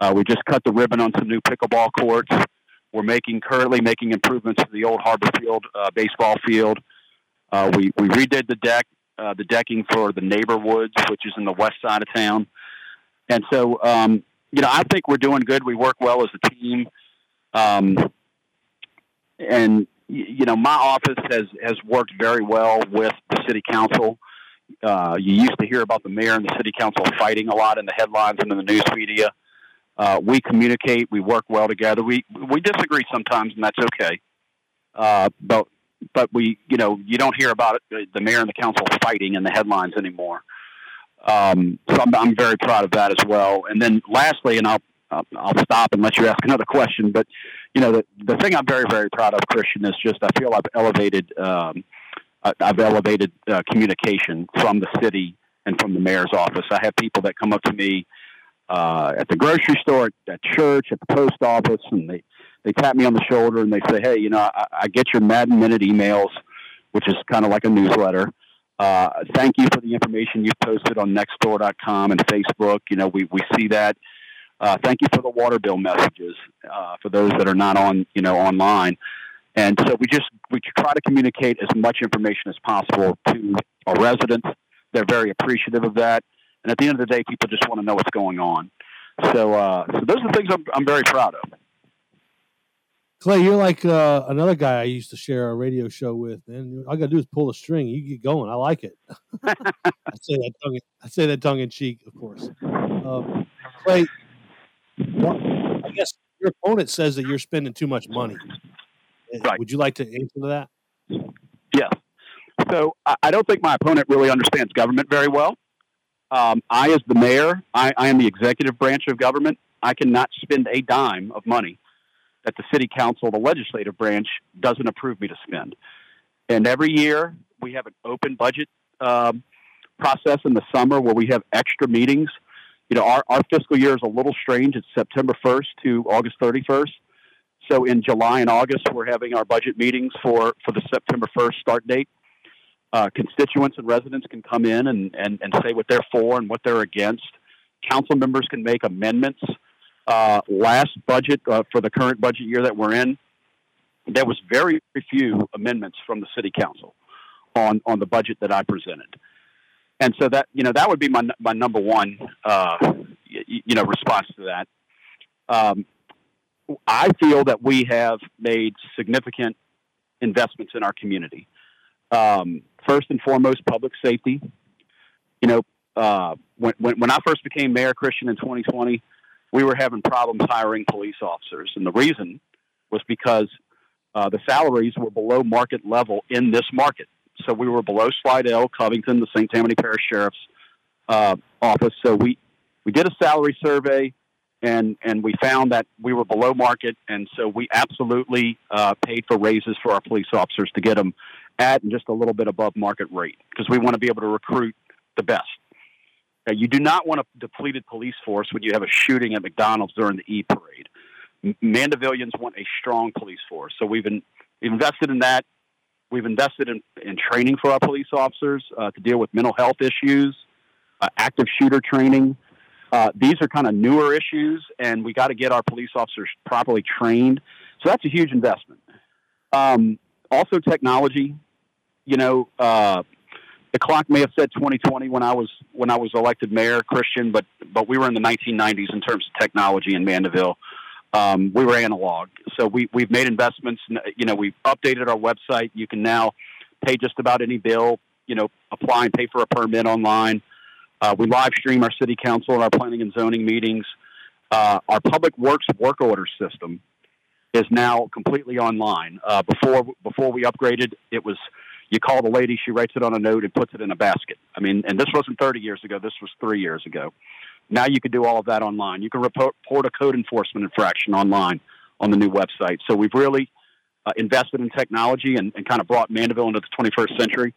[SPEAKER 68] Uh, we just cut the ribbon on some new pickleball courts. We're making currently making improvements to the old Harbor Field uh, baseball field. Uh, we we redid the deck, uh, the decking for the Neighbor Woods, which is in the west side of town. And so, um, you know, I think we're doing good. We work well as a team. Um, and you know, my office has has worked very well with the city council. Uh, you used to hear about the mayor and the city council fighting a lot in the headlines and in the news media. We communicate. We work well together. We we disagree sometimes, and that's okay. Uh, but but we you know you don't hear about it, the mayor and the council fighting in the headlines anymore. Um, so I'm, I'm very proud of that as well. And then lastly, and I'll I'll stop and let you ask another question. But you know, the the thing I'm very very proud of, Kristian, is just I feel I've elevated um, I've elevated uh, communication from the city and from the mayor's office. I have people that come up to me uh, at the grocery store, at church, at the post office, and they they tap me on the shoulder and they say, "Hey, you know, I, I get your Madden Minute emails, which is kind of like a newsletter." Uh, thank you for the information you've posted on nextdoor.com and Facebook. You know, we, we see that. Uh, thank you for the water bill messages uh, for those that are not on, you know, online. And so we just we try to communicate as much information as possible to our residents. They're very appreciative of that. And at the end of the day, people just want to know what's going on. So, uh, so those are the things I'm, I'm very proud of.
[SPEAKER 7] Clay, you're like uh, another guy I used to share a radio show with, man. All I gotta do is pull a string. You get going. I like it. I say that tongue. In, I say that tongue in cheek, of course. Uh, Clay, well, I guess your opponent says that you're spending too much money. Eh,
[SPEAKER 68] right.
[SPEAKER 7] Would you like to answer to that?
[SPEAKER 68] Yes. So I don't think my opponent really understands government very well. Um, I, as the mayor, I, I am the executive branch of government. I cannot spend a dime of money that the city council, the legislative branch, doesn't approve me to spend. And every year we have an open budget um, process in the summer where we have extra meetings. You know, our, our fiscal year is a little strange. It's September 1st to August 31st. So in July and August, we're having our budget meetings for, for the September 1st start date. Uh, constituents and residents can come in and, and, and say what they're for and what they're against. Council members can make amendments uh, last budget uh, for the current budget year that we're in, there was very few amendments from the city council on on the budget that I presented, and so that you know that would be my my number one uh, you, you know response to that. Um, I feel that we have made significant investments in our community. Um, first and foremost, public safety. You know, uh, when, when, when I first became mayor, Kristian, in 2020, we were having problems hiring police officers. And the reason was because uh, the salaries were below market level in this market. So we were below Slidell, Covington, the St. Tammany Parish Sheriff's uh, office. So we, we did a salary survey and, and we found that we were below market. And so we absolutely uh, paid for raises for our police officers to get them at and just a little bit above market rate because we want to be able to recruit the best. Now, you do not want a depleted police force when you have a shooting at McDonald's during the E parade. Mandevillians want a strong police force. So we've, we've invested in that. We've invested in, in training for our police officers uh, to deal with mental health issues, uh, active shooter training. Uh, these are kind of newer issues, and we got to get our police officers properly trained. So that's a huge investment. Um, also, technology. You know, uh, the clock may have said 2020 when I was when I was elected mayor, Kristian, but but we were in the 1990s in terms of technology in Mandeville. um, we were analog. So we we've made investments. You know, we've updated our website. You can now pay just about any bill. You know, apply and pay for a permit online. Uh, we live stream our city council and our planning and zoning meetings. Uh, our public works work order system is now completely online. Uh, before before we upgraded, it was you call the lady, she writes it on a note and puts it in a basket. I mean, and this wasn't 30 years ago. This was three years ago. Now you can do all of that online. You can report, a code enforcement infraction online on the new website. So we've really uh, invested in technology and, and, kind of brought Mandeville into the 21st century.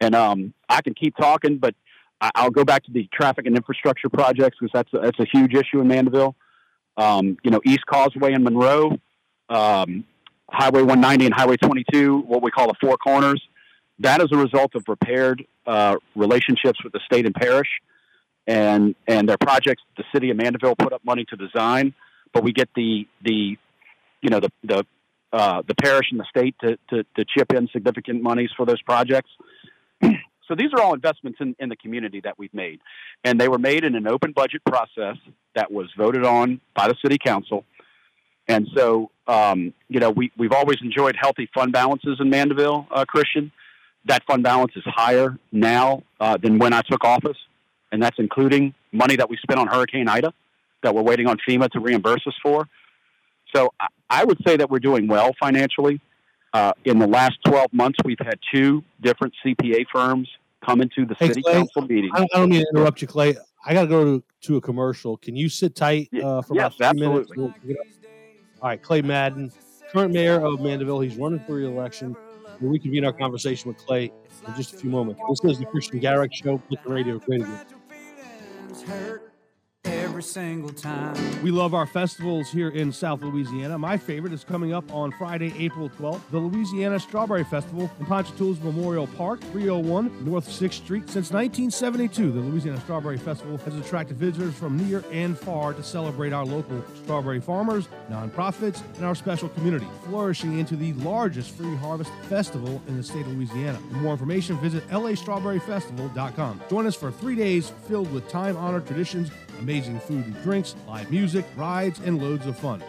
[SPEAKER 68] And um, I can keep talking, but I, will go back to the traffic and infrastructure projects because that's a, that's a huge issue in Mandeville. Um, you know, East Causeway in Monroe, um, Highway 190 and Highway 22, what we call the Four Corners. That is a result of repaired uh, relationships with the state and parish and and their projects the city of Mandeville put up money to design, but we get the the you know the the uh, the parish and the state to, to, to chip in significant monies for those projects. so these are all investments in, in the community that we've made, and they were made in an open budget process that was voted on by the city council. And so, um, you know, we, we've always enjoyed healthy fund balances in Mandeville, uh, Kristian. That fund balance is higher now uh, than when I took office and that's including money that we spent on Hurricane Ida that we're waiting on FEMA to reimburse us for. So I would say that we're doing well financially. Uh, in the last 12 months, we've had two different CPA firms come into the hey, city
[SPEAKER 7] Clay,
[SPEAKER 68] council meeting.
[SPEAKER 7] I don't, mean to interrupt you, Clay. I got to go to, to a commercial. Can you sit tight uh, for
[SPEAKER 68] yes,
[SPEAKER 7] about three
[SPEAKER 68] absolutely.
[SPEAKER 7] minutes? All right, Clay Madden, current mayor of Mandeville. He's running for re-election. We'll reconvene our conversation with Clay in just a few moments. This is the Kristian Garic Show. With the radio. Hurt every single time. We love our festivals here in South Louisiana. My favorite is coming up on Friday, April 12th, the Louisiana Strawberry Festival in Ponchatoula's Memorial Park, 301 North 6th Street. Since 1972, the Louisiana Strawberry Festival has attracted visitors from near and far to celebrate our local strawberry farmers, nonprofits, and our special community, flourishing into the largest free harvest festival in the state of Louisiana. For more information, visit lastrawberryfestival.com. Join us for three days filled with time honored traditions amazing food and drinks, live music, rides, and loads of fun.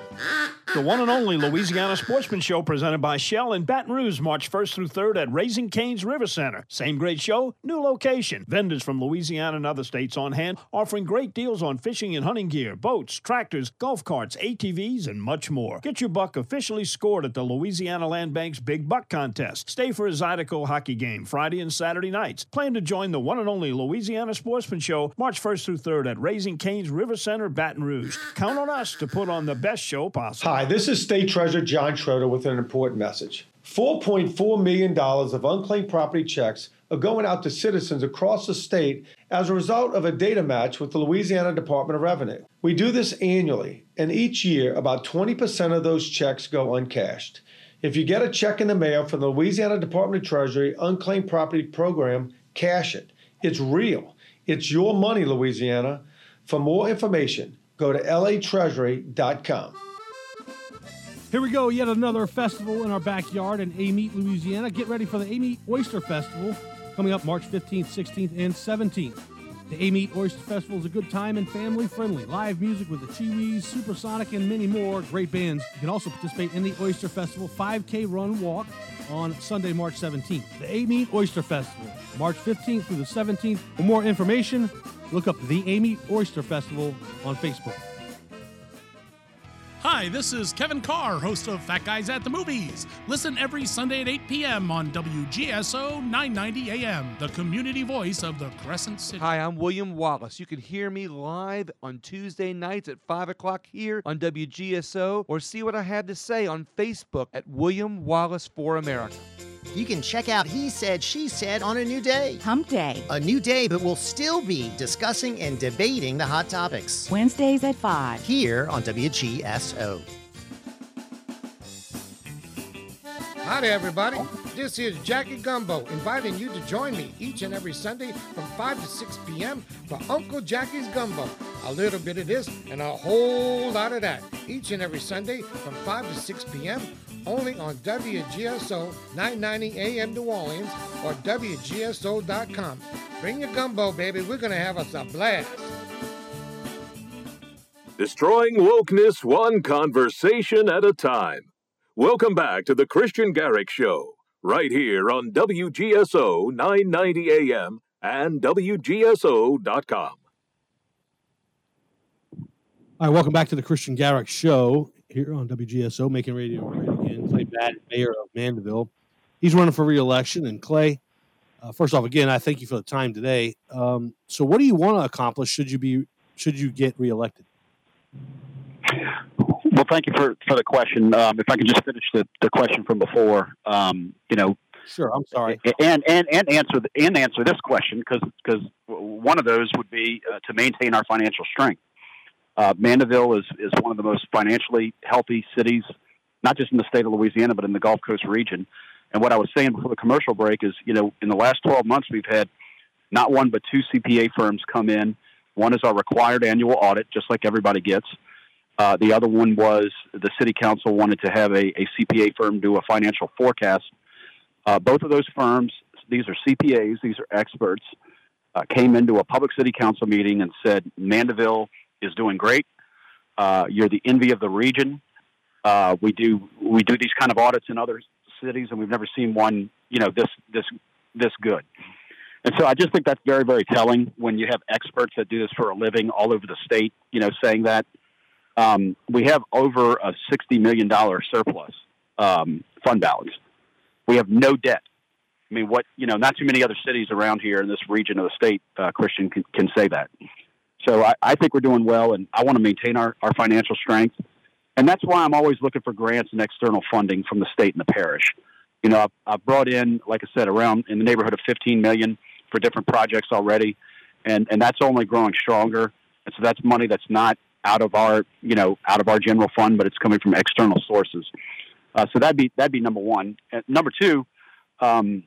[SPEAKER 69] The one and only Louisiana Sportsman Show presented by Shell in Baton Rouge, March 1st through 3rd at Raising Cane's River Center. Same great show, new location. Vendors from Louisiana and other states on hand, offering great deals on fishing and hunting gear, boats, tractors, golf carts, ATVs, and much more. Get your buck officially scored at the Louisiana Land Bank's Big Buck Contest. Stay for a Zydeco hockey game Friday and Saturday nights. Plan to join the one and only Louisiana Sportsman Show March 1st through 3rd at Raising Cane's River Center, Baton Rouge. Count on us to put on the best show possible.
[SPEAKER 70] Hi, this is State Treasurer John Schroder with an important message. $4.4 million of unclaimed property checks are going out to citizens across the state as a result of a data match with the Louisiana Department of Revenue. We do this annually, and each year about 20% of those checks go uncashed. If you get a check in the mail from the Louisiana Department of Treasury Unclaimed Property Program, cash it. It's real. It's your money, Louisiana. For more information, go to latreasury.com.
[SPEAKER 7] Here we go, yet another festival in our backyard in Amite, Louisiana. Get ready for the Amite Oyster Festival coming up March 15th, 16th, and 17th. The Amite Oyster Festival is a good time and family friendly. Live music with the Chee Weez, Supersonic, and many more great bands. You can also participate in the Oyster Festival 5K Run Walk on Sunday, March 17th. The Amite Oyster Festival, March 15th through the 17th. For more information, look up the Amite Oyster Festival on Facebook.
[SPEAKER 71] Hi, this is Kevin Carr, host of Fat Guys at the Movies. Listen every Sunday at 8 p.m. on WGSO 990 AM, the community voice of the Crescent City.
[SPEAKER 72] Hi, I'm William Wallace. You can hear me live on Tuesday nights at 5 o'clock here on WGSO or see what I have to say on Facebook at William Wallace for America.
[SPEAKER 31] You can check out He Said, She Said on a new day.
[SPEAKER 73] Hump Day.
[SPEAKER 31] A new day, but we'll still be discussing and debating the hot topics.
[SPEAKER 73] Wednesdays at 5.
[SPEAKER 31] Here on WGSO.
[SPEAKER 74] Hi there, everybody. This is Jackie Gumbo inviting you to join me each and every Sunday from 5 to 6 p.m. for Uncle Jackie's Gumbo. A little bit of this and a whole lot of that each and every Sunday from 5 to 6 p.m only on WGSO 990 AM New Orleans or WGSO.com. Bring your gumbo, baby. We're going to have us a blast.
[SPEAKER 4] destroying wokeness one conversation at a time. Welcome back to the Kristian Garic Show, right here on WGSO 990 AM and WGSO.com.
[SPEAKER 7] All right, welcome back to the Kristian Garic Show here on WGSO, making radio great again. Clay Madden, mayor of Mandeville. He's running for reelection. And Clay, uh, first off, again, I thank you for the time today. Um, so, what do you want to accomplish? Should you be should you get reelected?
[SPEAKER 68] Well, thank you for, for the question. Um, if I can just finish the, the question from before, um, you know,
[SPEAKER 7] Sure, I'm sorry.
[SPEAKER 68] and and and answer the, and answer this question because because one of those would be uh, to maintain our financial strength. Uh, Mandeville is is one of the most financially healthy cities, not just in the state of Louisiana, but in the Gulf Coast region. And what I was saying before the commercial break is, you know, in the last 12 months, we've had not one but two CPA firms come in. One is our required annual audit, just like everybody gets. Uh, the other one was the city council wanted to have a, a CPA firm do a financial forecast. Uh, both of those firms, these are CPAs, these are experts, uh, came into a public city council meeting and said Mandeville is doing great. Uh, you're the envy of the region. Uh, we do we do these kind of audits in other cities, and we've never seen one you know this this this good. And so I just think that's very very telling when you have experts that do this for a living all over the state, you know, saying that. Um, we have over a sixty million dollar surplus um, fund balance. We have no debt. I mean, what you know, not too many other cities around here in this region of the state, uh, Kristian, can, can say that. So I, I think we're doing well, and I want to maintain our, our financial strength. And that's why I'm always looking for grants and external funding from the state and the parish. You know, I've, I've brought in, like I said, around in the neighborhood of 15 million for different projects already, and and that's only growing stronger. And so that's money that's not out of our, you know, out of our general fund, but it's coming from external sources. Uh, so that'd be that'd be number one. And number two, um,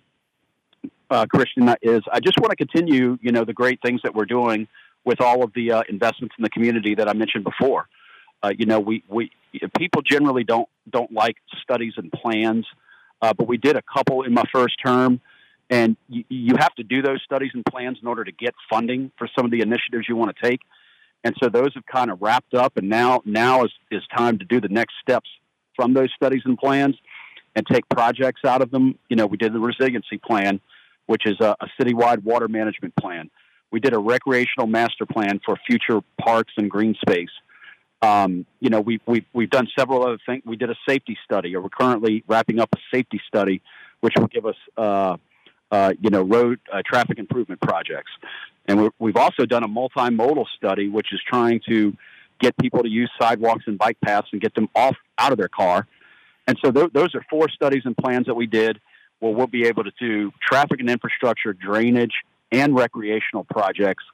[SPEAKER 68] uh, Kristian, is I just want to continue, you know, the great things that we're doing with all of the uh, investments in the community that I mentioned before. Uh, you know, we, we people generally don't don't like studies and plans, uh, but we did a couple in my first term, and you, you have to do those studies and plans in order to get funding for some of the initiatives you want to take. And so those have kind of wrapped up, and now now is is time to do the next steps from those studies and plans and take projects out of them. You know, we did the resiliency plan, which is a, a citywide water management plan. We did a recreational master plan for future parks and green space. Um, you know, we've, we've, we've done several other things. We did a safety study, or we're currently wrapping up a safety study, which will give us, uh, uh, you know, road uh, traffic improvement projects. And we have also done a multimodal study, which is trying to get people to use sidewalks and bike paths and get them off out of their car. And so th- those are four studies and plans that we did where we'll be able to do traffic and infrastructure, drainage, and recreational projects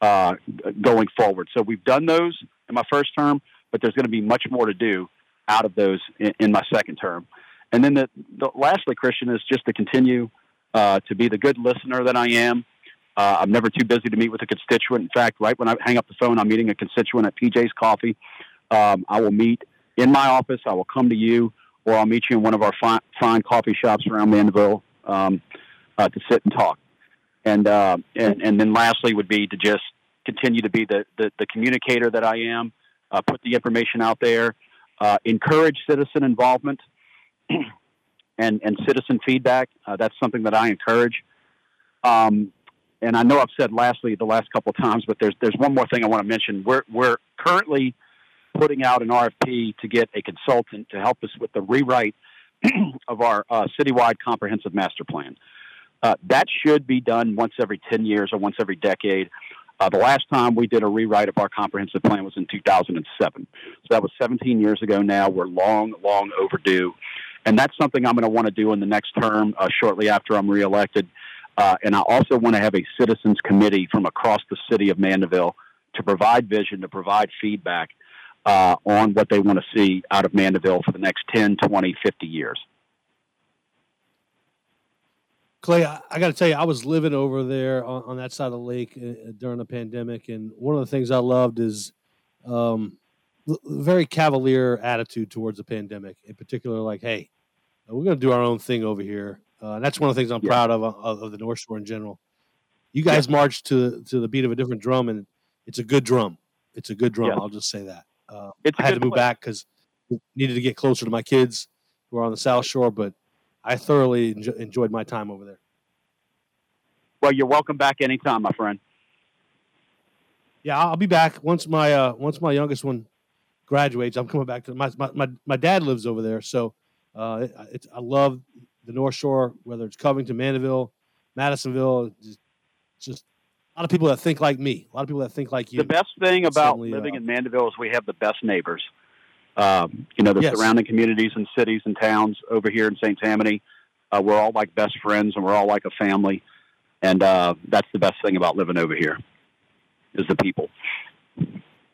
[SPEAKER 68] uh, going forward. So we've done those in my first term, but there's going to be much more to do out of those in, in my second term. And then the, the, lastly, Kristian, is just to continue uh, to be the good listener that I am. Uh, I'm never too busy to meet with a constituent. In fact, right when I hang up the phone, I'm meeting a constituent at PJ's Coffee. Um, I will meet in my office. I will come to you, or I'll meet you in one of our fine, fine coffee shops around Mandeville um, uh, to sit and talk. And, uh, and and then lastly would be to just continue to be the, the, the communicator that I am, uh, put the information out there, uh, encourage citizen involvement and, and citizen feedback. Uh, that's something that I encourage. Um, and I know I've said lastly the last couple of times, but there's there's one more thing I want to mention. We're we're currently putting out an RFP to get a consultant to help us with the rewrite of our uh, citywide comprehensive master plan. Uh, that should be done once every 10 years or once every decade. Uh, the last time we did a rewrite of our comprehensive plan was in 2007. So that was 17 years ago now. We're long, long overdue. And that's something I'm going to want to do in the next term, uh, shortly after I'm reelected. Uh, and I also want to have a citizens committee from across the city of Mandeville to provide vision, to provide feedback uh, on what they want to see out of Mandeville for the next 10, 20, 50 years.
[SPEAKER 7] Clay, I, I got to tell you, I was living over there on, on that side of the lake uh, during the pandemic, and one of the things I loved is um, the very cavalier attitude towards the pandemic. In particular, like, hey, we're going to do our own thing over here. Uh, and that's one of the things I'm yeah. proud of, of, of the North Shore in general. You guys yeah. march to to the beat of a different drum, and it's a good drum. It's a good drum.
[SPEAKER 68] Yeah.
[SPEAKER 7] I'll just say that. Uh, I had to move
[SPEAKER 68] place.
[SPEAKER 7] back because needed to get closer to my kids who are on the South Shore, but I thoroughly enjo- enjoyed my time over there.
[SPEAKER 68] Well, you're welcome back anytime, my friend.
[SPEAKER 7] Yeah, I'll be back once my uh, once my youngest one graduates. I'm coming back to my my my, my dad lives over there, so uh, it, it's I love the North Shore, whether it's Covington, Mandeville, Madisonville. It's just a lot of people that think like me. A lot of people that think like you.
[SPEAKER 68] The best thing about living
[SPEAKER 7] uh,
[SPEAKER 68] in Mandeville is we have the best neighbors. Um, you know, the
[SPEAKER 7] Yes.
[SPEAKER 68] surrounding communities and cities and towns over here in St. Tammany, uh, we're all like best friends and we're all like a family. And uh, that's the best thing about living over here is the people.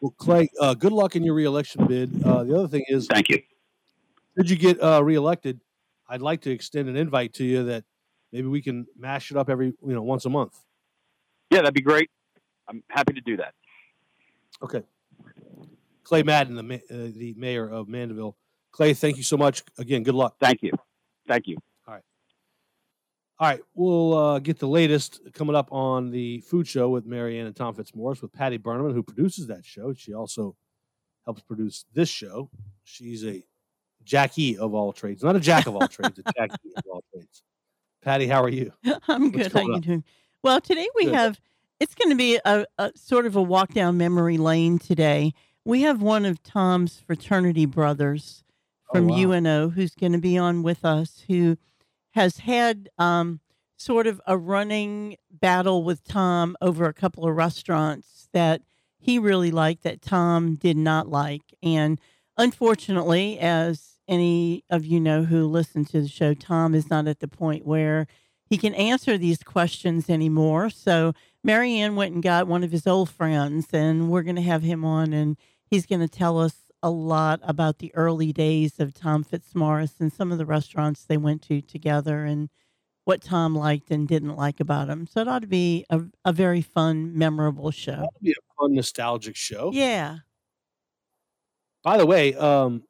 [SPEAKER 7] Well, Clay, uh, good luck in your reelection bid. Uh, the other thing is,
[SPEAKER 68] thank you.
[SPEAKER 7] Should you get uh, reelected, I'd like to extend an invite to you that maybe we can mash it up every you know once a month.
[SPEAKER 68] Yeah, that'd be great. I'm happy to do that.
[SPEAKER 7] Okay. Clay Madden, the uh, the mayor of Mandeville. Clay, thank you so much. Again, good luck.
[SPEAKER 68] Thank you. Thank you.
[SPEAKER 7] All right. All right. We'll uh, get the latest coming up on the food show with Marianne and Tom Fitzmaurice with Patty Berneman, who produces that show. She also helps produce this show. She's a Jackie of all trades, not a jack of all trades, a Jackie of all trades. Patty, how are you?
[SPEAKER 73] I'm
[SPEAKER 7] What's
[SPEAKER 73] good. How
[SPEAKER 7] going
[SPEAKER 73] you
[SPEAKER 7] on?
[SPEAKER 73] doing? Well, today we
[SPEAKER 7] Good.
[SPEAKER 73] have it's going to be a, a sort of a walk down memory lane today. We have one of Tom's fraternity brothers
[SPEAKER 7] Oh,
[SPEAKER 73] from
[SPEAKER 7] wow.
[SPEAKER 73] UNO who's going to be on with us who has had um, sort of a running battle with Tom over a couple of restaurants that he really liked that Tom did not like. And unfortunately, as any of you know who listen to the show, Tom is not at the point where he can answer these questions anymore. So Marianne went and got one of his old friends, and we're going to have him on, and he's going to tell us a lot about the early days of Tom Fitzmaurice and some of the restaurants they went to together and what Tom liked and didn't like about him. So it ought to be a, a very fun, memorable show.
[SPEAKER 7] That'll be a fun, nostalgic show.
[SPEAKER 73] Yeah.
[SPEAKER 7] By the way, um,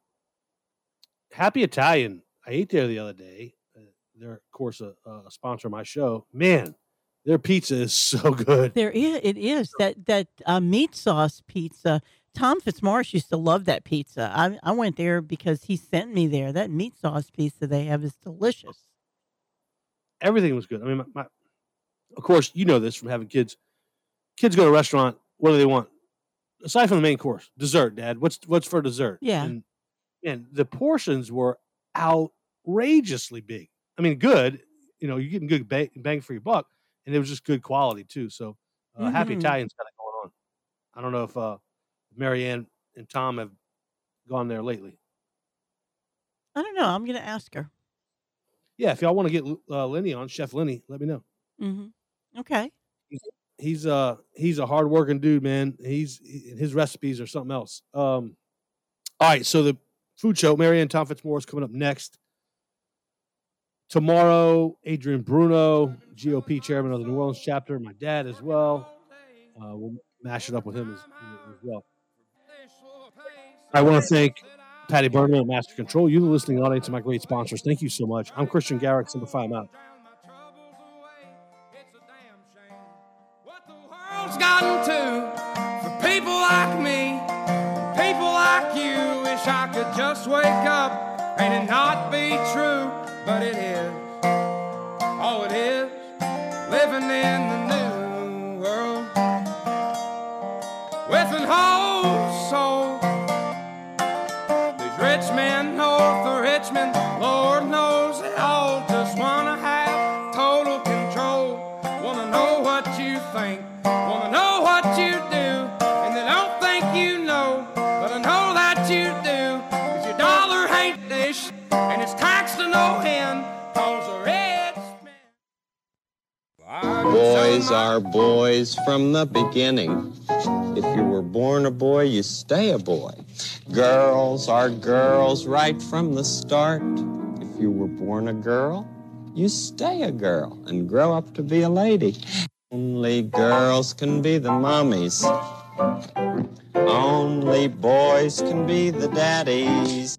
[SPEAKER 7] Happy Italian. I ate there the other day. Uh, they're of course a, a sponsor of my show. Man, their pizza is so good.
[SPEAKER 73] There is it is that that uh, meat sauce pizza. Tom Fitzmaurice used to love that pizza. I I went there because he sent me there. That meat sauce pizza they have is delicious.
[SPEAKER 7] Everything was good. I mean, my, my, of course, you know this from having kids. Kids go to a restaurant. What do they want? Aside from the main course, dessert. Dad, what's what's for dessert?
[SPEAKER 73] Yeah.
[SPEAKER 7] And, and the portions were outrageously big. I mean, good. You know, you're getting good bang, bang for your buck, and it was just good quality too. So, uh, Happy
[SPEAKER 73] Mhm.
[SPEAKER 7] Italian's got it going on. I don't know if uh, Marianne and Tom have gone there lately.
[SPEAKER 73] I don't know. I'm going to ask her.
[SPEAKER 7] Yeah, if y'all want to get uh, Lenny on, Chef Lenny, let me know.
[SPEAKER 73] hmm Okay.
[SPEAKER 7] He's uh he's a hardworking dude, man. He's he- his recipes are something else. Um, all right, so the food show, Marianne Tom Fitzmaurice coming up next. Tomorrow, Adrian Bruno, GOP chairman of the New Orleans chapter, my dad as well. Uh, we'll mash it up with him as, as well. I want to thank Patty Berman and Master Control, you, the listening audience, and my great sponsors. Thank you so much. I'm Kristian Garic, Simplify 'em out.
[SPEAKER 75] world's gotten to for people like me, people like you. Wish I could just wake up and it not be true, but it is. Oh, it is living in the new
[SPEAKER 76] Boys are boys from the beginning. If you were born a boy, you stay a boy. Girls are girls right from the start. If you were born a girl, you stay a girl and grow up to be a lady. Only girls can be the mummies. Only boys can be the daddies.